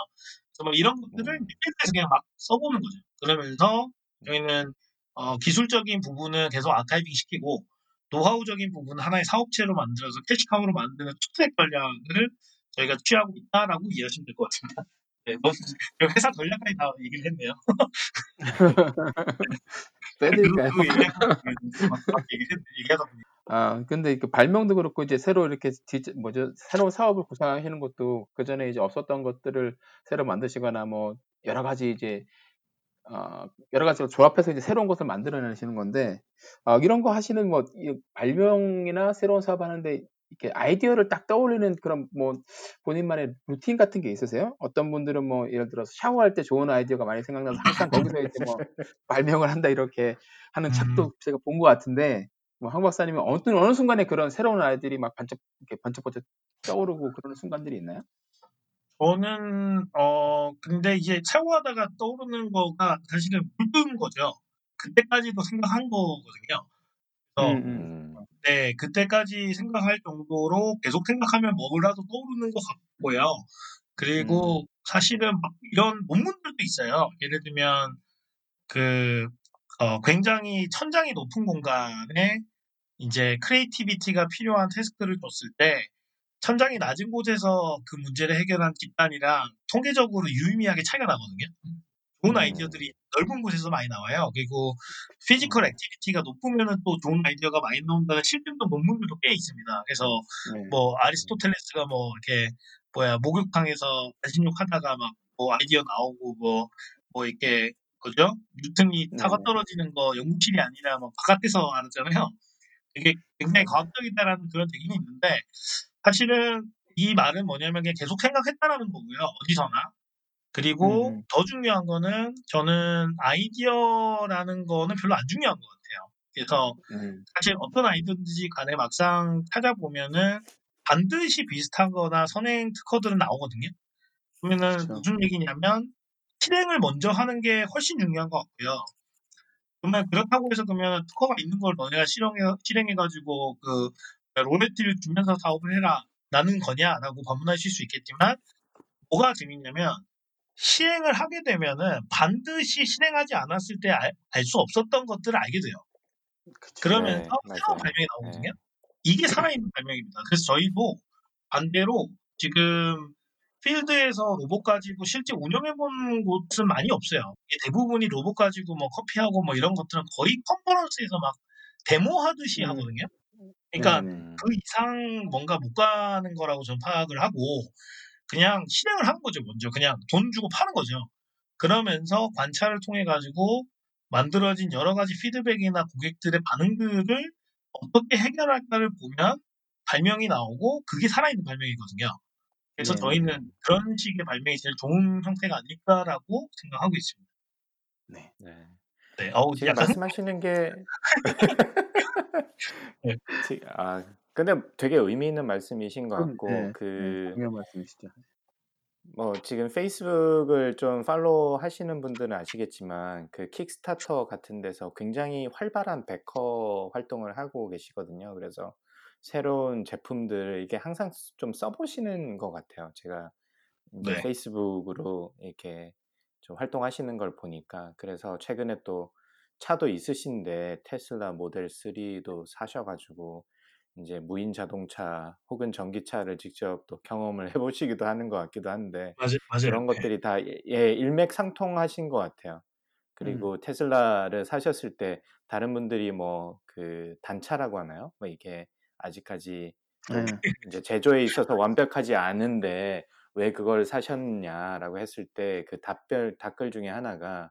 그래서 뭐 이런 것들을 음. 필드에서 그냥 막 써보는 거죠. 그러면서 저희는 어, 기술적인 부분은 계속 아카이빙 시키고 노하우적인 부분은 하나의 사업체로 만들어서 캐시카우로 만드는 투트랙 전략을 저희가 취하고 있다라고 이해하시면 될 것 같습니다. 네, 너무 회사 전략까지 다 얘기를 했네요. 빼드릴까요? 그거 얘기하다 보니 아, 근데 그 발명도 그렇고 이제 새로 이렇게 디지, 뭐죠? 새로운 사업을 구상하시는 것도 그 전에 이제 없었던 것들을 새로 만드시거나 뭐 여러 가지 이제 어, 여러 가지를 조합해서 이제 새로운 것을 만들어내시는 건데 어, 이런 거 하시는 뭐이 발명이나 새로운 사업 하는데 이렇게 아이디어를 딱 떠올리는 그런 뭐 본인만의 루틴 같은 게 있으세요? 어떤 분들은 뭐 예를 들어서 샤워할 때 좋은 아이디어가 많이 생각나서 항상 거기서 이제 뭐 발명을 한다 이렇게 하는 음. 책도 제가 본 것 같은데 뭐황 박사님은 어느 어느 순간에 그런 새로운 아이들이 막 반짝 이렇게 번쩍번쩍 떠오르고 그런 순간들이 있나요? 저는 어 근데 이제 샤워하다가 떠오르는 거가 사실은 물든 거죠. 그때까지도 생각한 거거든요. 그래서 음, 음. 음. 네 그때까지 생각할 정도로 계속 생각하면 뭐라도 떠오르는 것 같고요. 그리고 사실은 막 이런 논문들도 있어요. 예를 들면 그 어, 굉장히 천장이 높은 공간에 이제 creativity가 필요한 task를 줬을 때 천장이 낮은 곳에서 그 문제를 해결한 집단이랑 통계적으로 유의미하게 차이가 나거든요. 좋은 음. 아이디어들이 넓은 곳에서 많이 나와요. 그리고 physical 음. activity가 높으면 또 좋은 아이디어가 많이 나온다는 실증도 논문들도 꽤 있습니다. 그래서 네. 뭐 아리스토텔레스가 뭐 이렇게 뭐야 목욕탕에서 반신욕 하다가 막 뭐 아이디어 나오고 뭐뭐 이렇게 그죠? 뉴턴이 타고 네네. 떨어지는 거 연구실이 아니라 뭐 바깥에서 알았잖아요. 이게 굉장히 네. 과학적이다라는 그런 얘기는 있는데 사실은 이 말은 뭐냐면 그냥 계속 생각했다라는 거고요. 어디서나. 그리고 음, 음. 더 중요한 거는 저는 아이디어라는 거는 별로 안 중요한 것 같아요. 그래서 음. 사실 어떤 아이디어든지 간에 막상 찾아보면은 반드시 비슷하거나 선행 특허들은 나오거든요. 그러면은 그쵸. 무슨 얘기냐면 실행을 먼저 하는 게 훨씬 중요한 것 같고요. 그러면 그렇다고 해서 그러면 특허가 있는 걸 너네가 실행해 실행해가지고 그 로열티를 주면서 사업을 해라 라는 거냐라고 반문하실 수 있겠지만 뭐가 재밌냐면 시행을 하게 되면은 반드시 실행하지 않았을 때 알 수 없었던 것들을 알게 돼요. 그쵸. 그러면서 네, 새로운. 발명이 나오거든요. 네. 이게 살아있는 발명입니다. 그래서 저희도 반대로 지금 필드에서 로봇 가지고 실제 운영해 본 곳은 많이 없어요. 대부분이 로봇 가지고 뭐 커피하고 뭐 이런 것들은 거의 컨퍼런스에서 막 데모하듯이 음. 하거든요. 그러니까 네네네. 음. 그 이상 뭔가 못 가는 거라고 저는 파악을 하고 그냥 실행을 하는 거죠. 먼저 그냥 돈 주고 파는 거죠. 그러면서 관찰을 통해 가지고 만들어진 여러 가지 피드백이나 고객들의 반응들을 어떻게 해결할까를 보면 발명이 나오고 그게 살아있는 발명이거든요. 그래서 네네. 저희는 그런 식의 발명이 제일 좋은 형태가 아닐까라고 생각하고 있습니다. 네. 네. 네, 어우, 지금 약간 말씀하시는 게 네. 지- 아 근데 되게 의미 있는 말씀이신 것 좀, 같고 네, 네, 그 중요한 말씀이시죠. 뭐 지금 페이스북을 좀 팔로우 하시는 분들은 아시겠지만 그 킥스타터 같은 데서 굉장히 활발한 베커 활동을 하고 계시거든요. 그래서 새로운 제품들 이게 항상 좀 써보시는 것 같아요. 제가 네. 페이스북으로 이렇게 좀 활동하시는 걸 보니까 그래서 최근에 또 차도 있으신데 테슬라 모델 3도 사셔가지고 이제 무인 자동차 혹은 전기차를 직접 또 경험을 해보시기도 하는 것 같기도 한데 맞아요, 맞아요. 그런 네. 것들이 다 예, 예, 일맥상통하신 것 같아요. 그리고 음. 테슬라를 사셨을 때 다른 분들이 뭐 그 단차라고 하나요? 뭐 이게 아직까지 또 네. 이제 제조에 있어서 완벽하지 않은데 왜 그걸 사셨냐라고 했을 때 그 답변 댓글 중에 하나가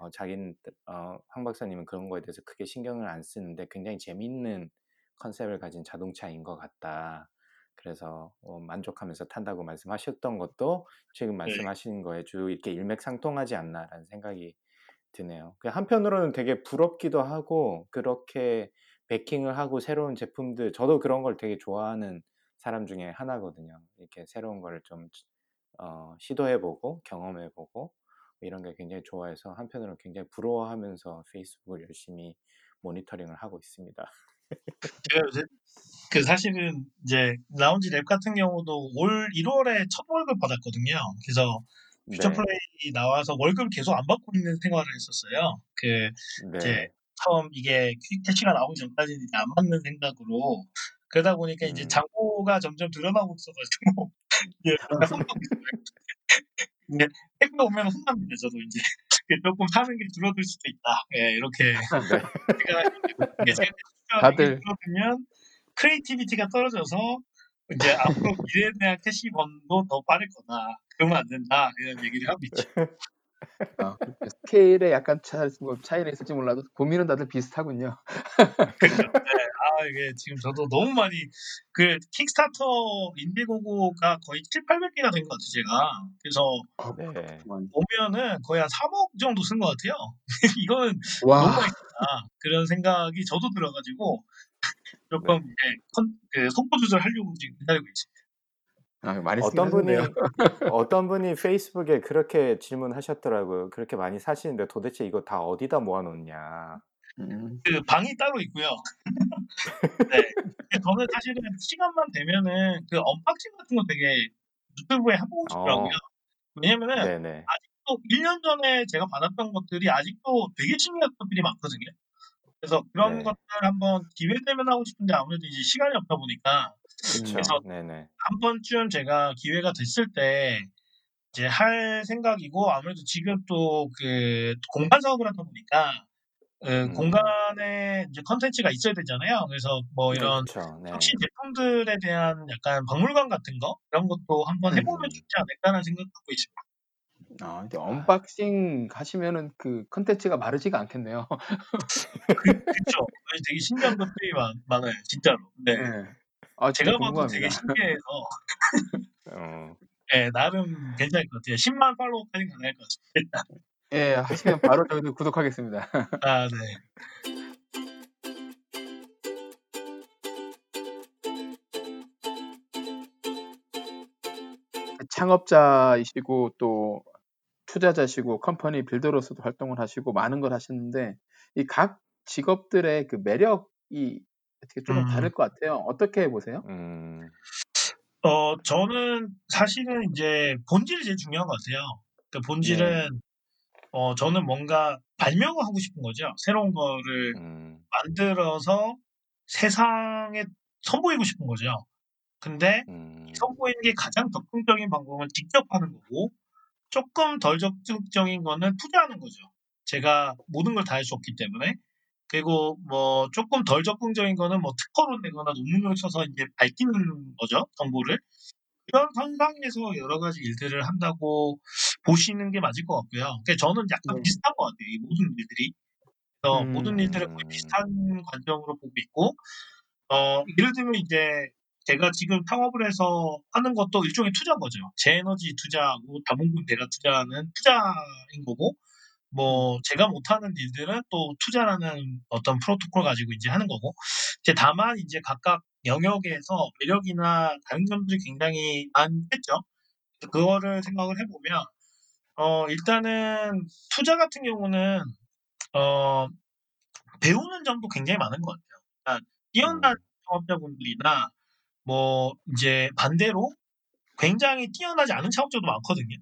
어, 자기는 어, 황 박사님은 그런 거에 대해서 크게 신경을 안 쓰는데 굉장히 재미있는 컨셉을 가진 자동차인 것 같다. 그래서 어, 만족하면서 탄다고 말씀하셨던 것도 지금 네. 말씀하시는 거에 주 이렇게 일맥상통하지 않나라는 생각이 드네요. 그 한편으로는 되게 부럽기도 하고 그렇게 베킹을 하고 새로운 제품들 저도 그런 걸 되게 좋아하는 사람 중에 하나거든요. 이렇게 새로운 걸좀 어, 시도해보고 경험해보고 이런 게 굉장히 좋아해서 한편으로는 굉장히 부러워하면서 페이스북을 열심히 모니터링을 하고 있습니다. 제가 요새 그 사실은 이제 라운지 랩 같은 경우도 올 1월에 첫 월급 받았거든요. 그래서 네, 퓨처플레이 나와서 월급 계속 안 받고 있는 생활을 했었어요. 그 이제 네, 처음 이게 quick cash가 나오기 전까지는 이제 안 받는 생각으로 그러다 보니까 이제 음, 잔고가 점점 늘어나고 있어가지고 이제 약간 손도 이제 택배 오면 혼납니다. 저도 이제 조금 사는 게 줄어들 수도 있다. 예, 이렇게 네, 이제 제가 다들 줄어들면 creativity가 떨어져서 이제 앞으로 미래에 대한 캐시번도 더 빠를 거다. 그러면 안 된다. 이런 얘기를 하고 있죠. 어, 스케일에 약간 차, 뭐 차이는 있을지 몰라도 고민은 다들 비슷하군요. 그죠. 네. 아, 이게 지금 저도 너무 많이, 그, 킥스타터 인디고고가 거의 7, 800개가 된것 같아요, 제가. 그래서 어, 네. 보면은 거의 한 3억 정도 쓴 것 같아요. 이거는 너무 와, 많이 쓴다. 그런 생각이 저도 들어가지고, 조금, 네. 이제, 컨, 그, 속도 조절하려고 지금 기다리고 있습니다. 아, 많이 어떤 분이. 어떤 분이 페이스북에 그렇게 질문하셨더라고요. 그렇게 많이 사시는데 도대체 이거 다 어디다 모아놓냐? 음, 그, 방이 따로 있고요. 네. 저는 사실은 시간만 되면은 그 unboxing 같은 거 되게 유튜브에 해보고 싶더라고요. 어, 왜냐면은 네네. 아직도 1년 전에 제가 받았던 것들이 아직도 되게 신기한 것들이 많거든요. 그래서 그런 네. 것들 한번 기회 되면 하고 싶은데 아무래도 이제 시간이 없다 보니까 그쵸. 그래서 네네. 한 번쯤 제가 기회가 됐을 때 이제 할 생각이고 아무래도 지금 또 그 공간 사업을 하다 보니까 그 음, 공간에 이제 컨텐츠가 있어야 되잖아요. 그래서 뭐 네, 이런 그쵸. 네. 혁신 제품들에 대한 약간 박물관 같은 거 이런 것도 한번 음, 해보면 좋지 않을까라는 생각 갖고 있습니다. 아, 이제 아, unboxing 하시면은 그 컨텐츠가 마르지가 않겠네요. 그, 그쵸. 아니, 되게 신기한 것들이 많, 많아요. 진짜로. 네. 네. 아, 진짜 제가 봐도 되게 궁금합니다. 신기해서 어, 네, 나름 괜찮을 것 같아요. 10만 팔로우까지 가능할 것 같습니다. 예, 하시면 바로 저희도 구독하겠습니다. 아, 네. 창업자이시고 또 투자자시고 컴퍼니 빌더로서도 활동을 하시고 많은 걸 하시는데 이 각 직업들의 그 매력이 어떻게 조금 음, 다를 것 같아요. 어떻게 보세요? 음, 어, 저는 사실은 이제 본질이 제일 중요한 것 같아요. 그 네. 본질은 어, 저는 뭔가 발명을 하고 싶은 거죠. 새로운 거를 음, 만들어서 세상에 선보이고 싶은 거죠. 근데 음, 선보이는 게 가장 적극적인 방법은 직접 하는 거고, 조금 덜 적극적인 거는 투자하는 거죠. 제가 모든 걸 다 할 수 없기 때문에. 그리고 뭐 조금 덜 적극적인 거는 뭐 특허로 내거나 논문을 써서 이제 밝히는 거죠. 정보를. 이런 상황에서 여러 가지 일들을 한다고 보시는 게 맞을 것 같고요. 그러니까 저는 약간 네. 비슷한 것 같아요. 이 모든 일들이. 그래서 모든 음, 일들을 거의 음, 비슷한 관점으로 보고 있고, 어, 예를 들면 이제 제가 지금 창업을 해서 하는 것도 일종의 투자인 거죠. 제 에너지 투자하고 다문군 대가 투자하는 투자인 거고, 음, 뭐 제가 못하는 일들은 또 투자라는 어떤 프로토콜 가지고 이제 하는 거고, 이제 다만 이제 각각 영역에서 매력이나 다른 점들이 굉장히 많겠죠. 그거를 생각을 해보면, 어, 일단은 투자 같은 경우는, 어, 배우는 점도 굉장히 많은 것 같아요. 그러니까 뛰어난 음, 창업자분들이나 뭐 이제 반대로 굉장히 뛰어나지 않은 창업자도 많거든요.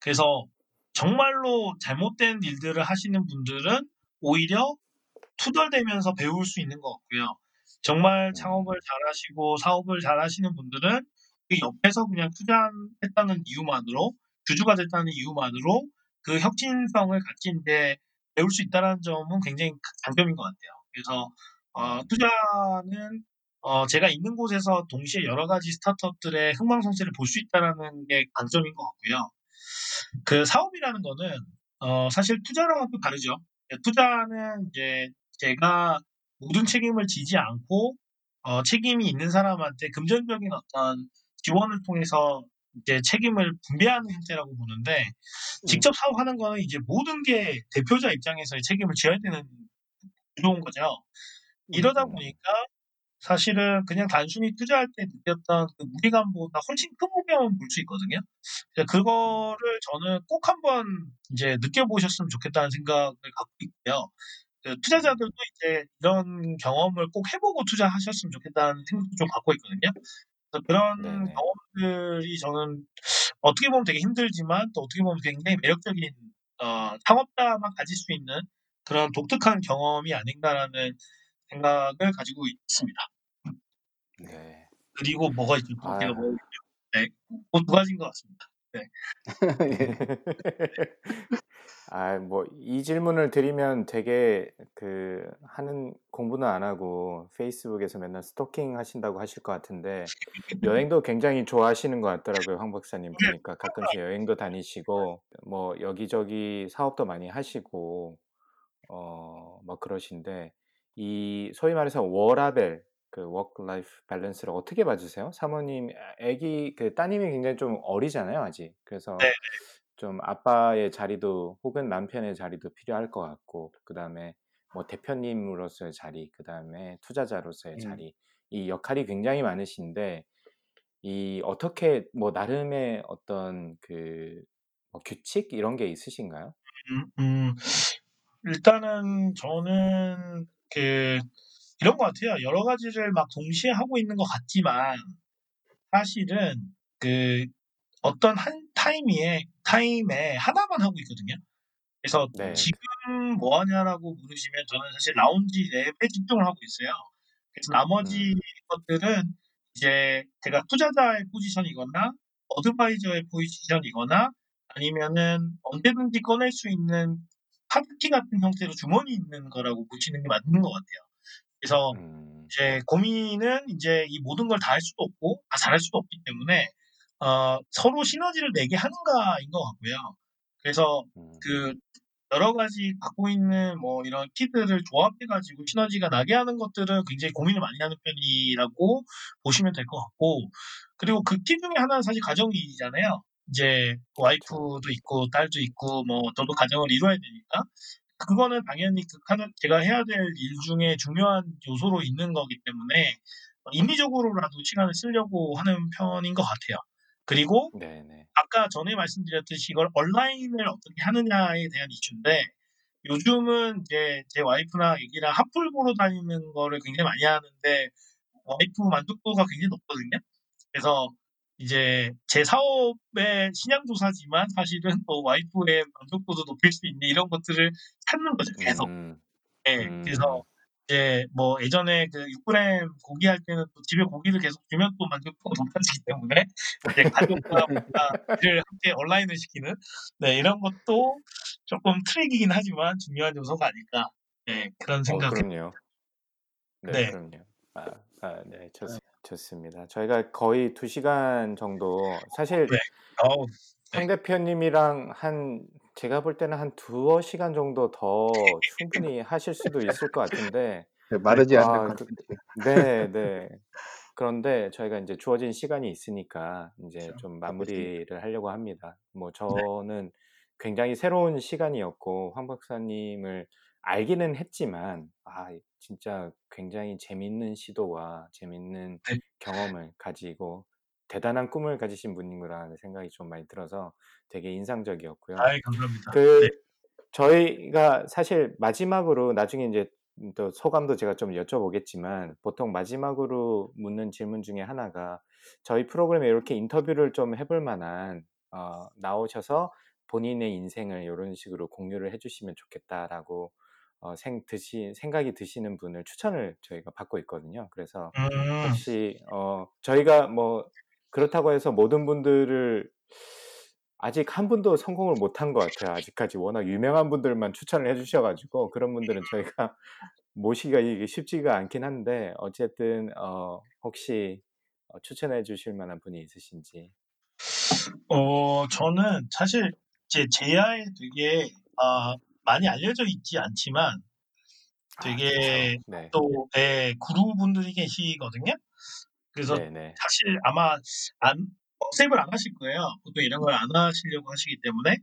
그래서 정말로 잘못된 일들을 하시는 분들은 오히려 투덜대면서 배울 수 있는 것 같고요. 정말 음, 창업을 잘하시고 사업을 잘하시는 분들은 그 옆에서 그냥 투자했다는 이유만으로 주주가 됐다는 이유만으로 그 혁신성을 이제 배울 수 있다는 점은 굉장히 장점인 것 같아요. 그래서 어, 음, 투자는 어, 제가 있는 곳에서 동시에 여러 가지 스타트업들의 흥망성쇠를 볼 수 있다는 게 강점인 것 같고요. 그 사업이라는 거는 어, 사실 투자랑은 또 다르죠. 예, 투자는 이제 제가 모든 책임을 지지 않고 어, 책임이 있는 사람한테 금전적인 어떤 지원을 통해서 이제 책임을 분배하는 형태라고 보는데 직접 사업하는 거는 이제 모든 게 대표자 입장에서의 책임을 져야 되는 구조인 거죠. 이러다 음. 보니까 사실은 그냥 단순히 투자할 때 느꼈던 그 무게감보다 훨씬 큰 무게감을 볼 수 있거든요. 그거를 저는 꼭 한번 이제 느껴보셨으면 좋겠다는 생각을 갖고 있고요. 그 투자자들도 이제 이런 경험을 꼭 해보고 투자하셨으면 좋겠다는 생각도 좀 갖고 있거든요. 그래서 그런 네네. 경험들이 저는 어떻게 보면 되게 힘들지만 또 어떻게 보면 굉장히 매력적인 어, 창업자만 가질 수 있는 그런 독특한 경험이 아닌가라는 생각을 가지고 있습니다. 네. 그리고 뭐가 제가 아. 뭐 네, 그두 가지인 것 같습니다. 예. 아, 뭐, 이 질문을 드리면 되게 그 하는 공부는 안 하고 페이스북에서 맨날 스토킹 하신다고 하실 것 같은데 여행도 굉장히 좋아하시는 것 같더라고요, 황 박사님 보니까 가끔씩 여행도 다니시고 뭐 여기저기 사업도 많이 하시고 어, 뭐 그러신데 이 소위 말해서 워라밸 그 work life balance를 어떻게 봐주세요? 사모님, 아기 그 따님이 굉장히 좀 어리잖아요, 아직. 그래서 네네. 좀 아빠의 자리도 혹은 남편의 자리도 필요할 것 같고 그 다음에 뭐 대표님으로서의 자리, 그 다음에 투자자로서의 음. 자리 이 역할이 굉장히 많으신데 이 어떻게 뭐 나름의 어떤 그 뭐 규칙 이런 게 있으신가요? 음, 음, 일단은 저는 그 이런 것 같아요. 여러 가지를 막 동시에 하고 있는 것 같지만 사실은 그 어떤 한 타임에 타임에 하나만 하고 있거든요. 그래서 네. 지금 뭐 하냐라고 물으시면 저는 사실 라운지 랩에 집중을 하고 있어요. 그래서 나머지 음. 것들은 이제 제가 투자자의 포지션이거나 어드바이저의 포지션이거나 아니면은 언제든지 꺼낼 수 있는 카드키 같은 형태로 주머니 있는 거라고 보시는 게 맞는 것 같아요. 그래서 음. 이제 고민은 이제 이 모든 걸 다 할 수도 없고 다 잘할 수도 없기 때문에 어, 서로 시너지를 내게 하는가인 것 같고요. 그래서 음. 그 여러 가지 갖고 있는 뭐 이런 키들을 조합해가지고 시너지가 나게 하는 것들은 굉장히 고민을 많이 하는 편이라고 보시면 될 것 같고 그리고 그 키 중에 하나는 사실 가정이잖아요. 이제 그렇죠. 와이프도 있고 딸도 있고 뭐 저도 가정을 이뤄야 되니까 그거는 당연히 그 하는 제가 해야 될 일 중에 중요한 요소로 있는 거기 때문에 임의적으로라도 시간을 쓰려고 하는 편인 것 같아요. 그리고 네네. 아까 전에 말씀드렸듯이 이걸 온라인을 어떻게 하느냐에 대한 이슈인데 요즘은 이제 제 와이프랑 애기랑 핫플 보러 다니는 거를 굉장히 많이 하는데 와이프 만족도가 굉장히 높거든요. 그래서 이제 제 사업의 신양조사지만 사실은 또 와이프의 만족도도 높일 수 있는 이런 것들을 찾는 거죠, 계속. 음. 예, 그래서 음. 이제 뭐 예전에 그 6g 고기 할 때는 또 집에 고기를 계속 주면 또 만족도가 높아지기 때문에 이제 가족과 일을 함께 온라인을 시키는 네, 이런 것도 조금 트릭이긴 하지만 중요한 요소가 아닐까. 네, 그런 어, 생각. 그럼요. 네, 네. 그럼요. 아, 아, 네, 좋, 좋습니다. 저희가 거의 두 시간 정도 사실 네. 어우, 황 대표님이랑 한 제가 볼 때는 한 두어 시간 정도 더 충분히 하실 수도 있을 것 같은데 네, 마르지 않는 아, 그, 컨텐츠. 네, 네. 그런데 저희가 이제 주어진 시간이 있으니까 이제 그렇죠. 좀. 마무리를 하려고 합니다. 뭐 저는 굉장히 새로운 시간이었고 황 박사님을 알기는 했지만 아 진짜 굉장히 재밌는 시도와 재밌는 네. 경험을 가지고 대단한 꿈을 가지신 분이구나라는 생각이 좀 많이 들어서 되게 인상적이었고요. 아이, 감사합니다. 그 네. 저희가 사실 마지막으로 나중에 이제 또 소감도 제가 좀 여쭤보겠지만 보통 마지막으로 묻는 질문 중에 하나가 저희 프로그램에 이렇게 인터뷰를 좀 해볼 만한 어, 나오셔서 본인의 인생을 이런 식으로 공유를 해주시면 좋겠다라고 어, 생 드시 생각이 드시는 분을 추천을 저희가 받고 있거든요. 그래서 음, 혹시 어, 저희가 뭐 그렇다고 해서 모든 분들을 아직 한 분도 성공을 못한 것 같아요. 아직까지 워낙 유명한 분들만 추천을 해주셔가지고 그런 분들은 저희가 모시기가 이게 쉽지가 않긴 한데 어쨌든 어, 혹시 어, 추천해 주실 만한 분이 있으신지. 어, 저는 사실 제 제야에 되게 아, 많이 알려져 있지 않지만 아, 되게 그쵸. 네. 또 예, 구루분들이 계시거든요. 그래서 네네. 사실 아마 안 세이브를 안 하실 거예요. 보통 이런 걸 안 하시려고 하시기 때문에.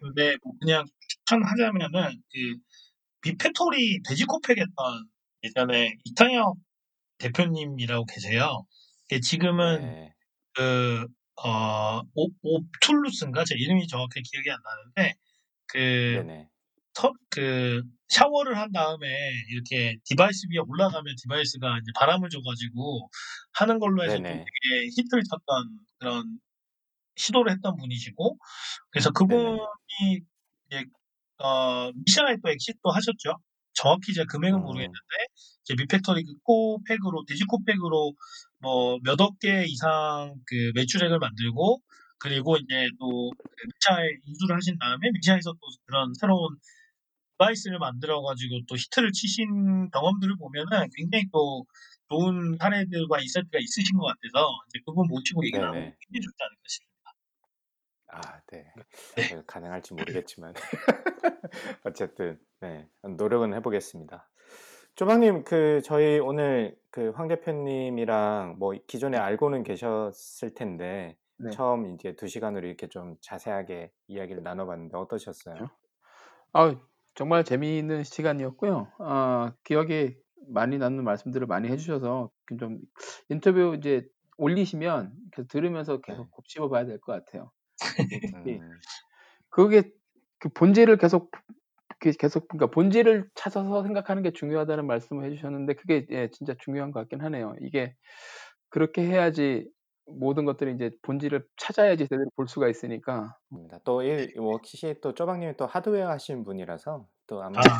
근데 뭐 그냥 추천하자면은 그 비페토리 돼지코팩 했던 예전에 이창혁 대표님이라고 계세요. 지금은 네. 그, 어, 오, 옵툴루스인가? 제 이름이 정확히 기억이 안 나는데, 그, 네네. 터, 그, 샤워를 한 다음에 이렇게 device 위에 올라가면 device가 이제 바람을 줘가지고 하는 걸로 해서. 되게 히트를 쳤던 그런 시도를 했던 분이시고, 그래서. 그분이 이제, 어, 미샤에 또 exit도 하셨죠. 정확히 제가 금액은 음, 모르겠는데, 이제 미팩토리 그 코팩으로, 돼지코팩으로 뭐 몇억 개 이상 그 매출액을 만들고, 그리고 이제 또 미샤에 인수를 하신 다음에 미샤에서 또 그런 새로운 device를 만들어 가지고 또 히트를 치신 경험들을 보면은 굉장히 또 좋은 사례들과 insight가 있으신 것 같아서 이제 그분 모시고 얘기 나누는 게 네네. 굉장히 좋지 않을까 싶습니다. 아, 네. 네. 제가 가능할지 모르겠지만 어쨌든 네 노력은 해보겠습니다. 조방님 그 저희 오늘 그 황 대표님이랑 뭐 기존에 알고는 계셨을 텐데 네. 처음 이제 두 시간으로 이렇게 좀 자세하게 이야기를 나눠봤는데 어떠셨어요? 아, 정말 재미있는 시간이었고요. 아, 기억에 많이 남는 말씀들을 많이 해주셔서 좀 인터뷰 이제 올리시면 계속 들으면서 계속 네. 곱씹어 봐야 될 것 같아요. 특히 음, 그게 그 본질을 계속 그 계속 그러니까 본질을 찾아서 생각하는 게 중요하다는 말씀을 해주셨는데 그게 예, 진짜 중요한 것 같긴 하네요. 이게 그렇게 해야지 모든 것들이 이제 본질을 찾아야지 제대로 볼 수가 있으니까. 또 일, 혹시 또 쪼박님이 또 하드웨어 하시는 분이라서 또 아마 아,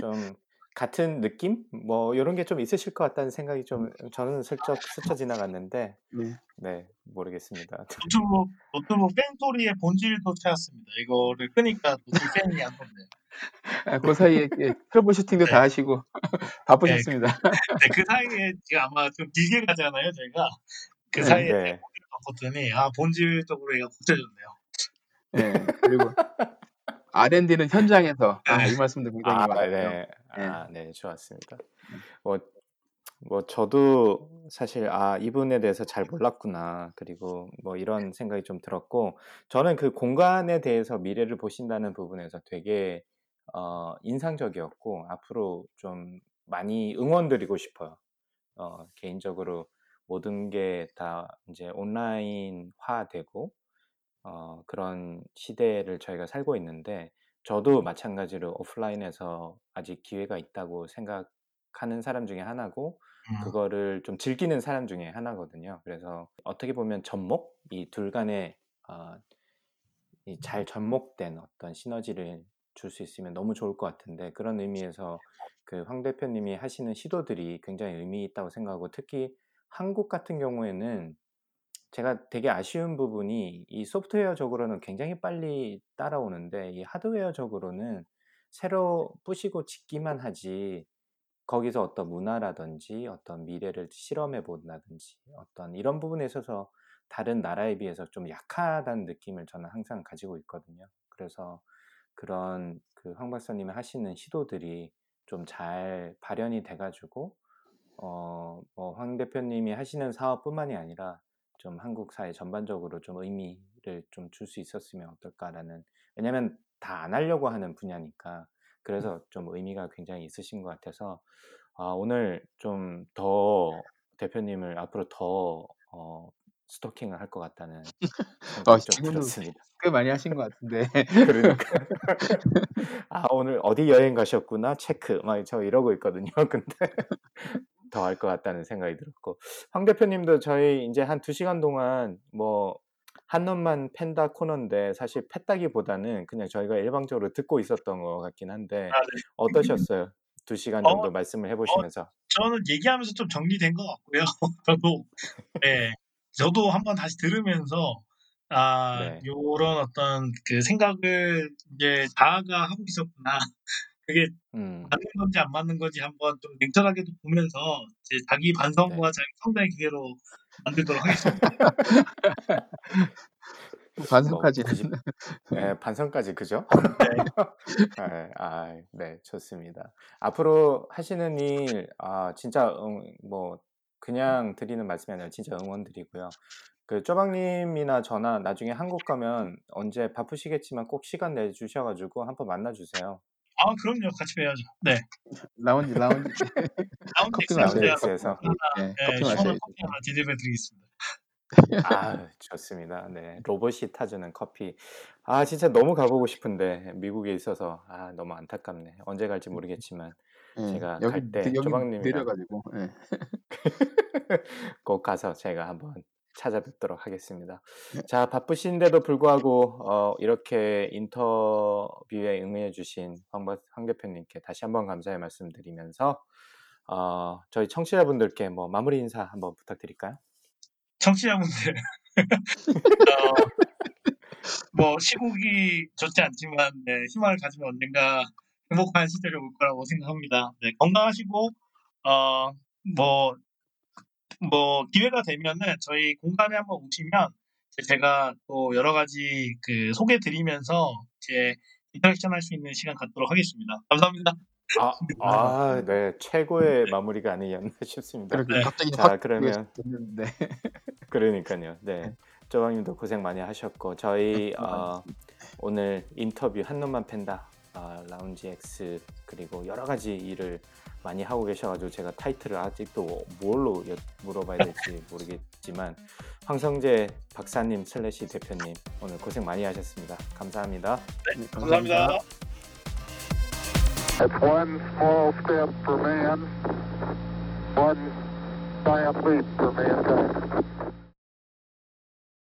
좀 같은 느낌? 뭐 이런 게 좀 있으실 것 같다는 생각이 좀 저는 슬쩍 스쳐 지나갔는데 네. 네 모르겠습니다. 노트북, 노트북 팬 소리의 본질도 찾았습니다. 이거를 끄니까 노트북 팬이 안 떴네요. 아, 그 사이에 예, troubleshooting도 네. 다 하시고 바쁘셨습니다. 네, 그 사이에 제가 아마 좀 길게 가잖아요, 저희가. 그 네. 사이에 네. 바꿨더니, 아, 본질적으로 얘가 고쳐졌네요. 예, 그리고 R&D는 현장에서 아, 이 말씀도 굉장히 아, 와닿고요. 네. 아, 네, 좋았습니다. 뭐, 뭐 저도 사실 아 이분에 대해서 잘 몰랐구나. 그리고 뭐 이런 생각이 좀 들었고 저는 그 공간에 대해서 미래를 보신다는 부분에서 되게 어, 인상적이었고 앞으로 좀 많이 응원드리고 싶어요. 어, 개인적으로 모든 게 다 이제 온라인화되고 어, 그런 시대를 저희가 살고 있는데 저도 마찬가지로 오프라인에서 아직 기회가 있다고 생각하는 사람 중에 하나고 음, 그거를 좀 즐기는 사람 중에 하나거든요. 그래서 어떻게 보면 접목 이 둘 간의 어, 이잘 접목된 어떤 시너지를 줄 수 있으면 너무 좋을 것 같은데 그런 의미에서 그 황 대표님이 하시는 시도들이 굉장히 의미 있다고 생각하고 특히 한국 같은 경우에는 제가 되게 아쉬운 부분이 이 소프트웨어적으로는 굉장히 빨리 따라오는데 이 하드웨어적으로는 새로 부시고 짓기만 하지 거기서 어떤 문화라든지 어떤 미래를 실험해 본다든지 어떤 이런 부분에 있어서 다른 나라에 비해서 좀 약하다는 느낌을 저는 항상 가지고 있거든요. 그래서 그런 그 황 박사님이 하시는 시도들이 좀 잘 발현이 돼가지고 어, 뭐 황 대표님이 하시는 사업뿐만이 아니라 좀 한국 사회 전반적으로 좀 의미를 좀 줄 수 있었으면 어떨까라는 왜냐면 다 안 하려고 하는 분야니까 그래서 좀 의미가 굉장히 있으신 것 같아서 아, 오늘 좀 더 대표님을 앞으로 더 어, 스토킹을 할 것 같다는 어, 생각이 좀 들었습니다. 꽤 많이 하신 것 같은데. 그러니까 아 오늘 어디 여행 가셨구나 체크 막 저 이러고 있거든요. 근데 더할것 같다는 생각이 들었고 황 대표님도 저희 이제 한 두 시간 동안 뭐 한 놈만 팬다 코너인데 사실 팼다기보다는 그냥 저희가 일방적으로 듣고 있었던 것 같긴 한데 아, 네. 어떠셨어요? 두 시간 어, 정도 말씀을 해보시면서 저는 얘기하면서 좀 정리된 것 같고요. 저도, 네. 저도 한번 다시 들으면서, 아, 네. 요런 어떤 그 생각을 이제 자아가 하고 있었구나. 그게 음, 맞는 건지 안 맞는 건지 한번 좀 냉철하게 도 보면서 이제 자기 반성과 네. 자기 성장의 기회로 만들도록 하겠습니다. 뭐 반성까지는. 굳이 예 반성까지 그죠? 네. 예. 아네 좋습니다. 앞으로 하시는 일 아 진짜 응 뭐 그냥 드리는 말씀이 아니라 진짜 응원드리고요. 그 쪼박님이나 저나 나중에 한국 가면 언제 바쁘시겠지만 꼭 시간 내 주셔 가지고 한번 만나 주세요. 아 그럼요. 같이 뵈야죠. 네. 라운지 라운지 라운지 커피 하나 네, 예 커피 마셔야죠. 커피 하나 디리버리 드리겠습니다. 아 좋습니다. 네. 로봇이 타주는 커피. 아 진짜 너무 가 보고 싶은데 미국에 있어서 아 너무 안타깝네. 언제 갈지 모르겠지만 예. 제가 갈때 여기 내려 쪼박님이랑 가지고 예. 꼭 가서 제가 한번 찾아뵙도록 하겠습니다. 네. 자 바쁘신데도 불구하고 어 이렇게 인터뷰에 응해 주신 황박황 대표님께 다시 한번 감사의 말씀드리면서 어 저희 청취자분들께 뭐 마무리 인사 한번 부탁드릴까요? 청취자분들 어 뭐 시국이 좋지 않지만 네 희망을 가지면 언젠가 행복한 시절이 올 거라고 생각합니다. 네 건강하시고 어 뭐 뭐 기회가 되면은 저희 공간에 한번 오시면 제가 또 여러 가지 그 소개 드리면서 이제 interaction 할 수 있는 시간 갖도록 하겠습니다. 감사합니다. 아 아 네. 최고의 마무리가 아니었나 싶습니다. 네. 갑자기 자확 그러면 됐는데 그러니깐요. 네. 쪼박님도 고생 많이 하셨고 저희 어 오늘 인터뷰 한 놈만 팬다 아 라운지 X 그리고 여러 가지 일을 많이 하고 계셔 가지고 제가 타이틀을 아직도 뭘로 여 물어봐야 될지 모르겠지만 황성재 박사님 슬래시 대표님 오늘 고생 많이 하셨습니다. 감사합니다. 네, 감사합니다. It's one small step for man, one giant leap for mankind.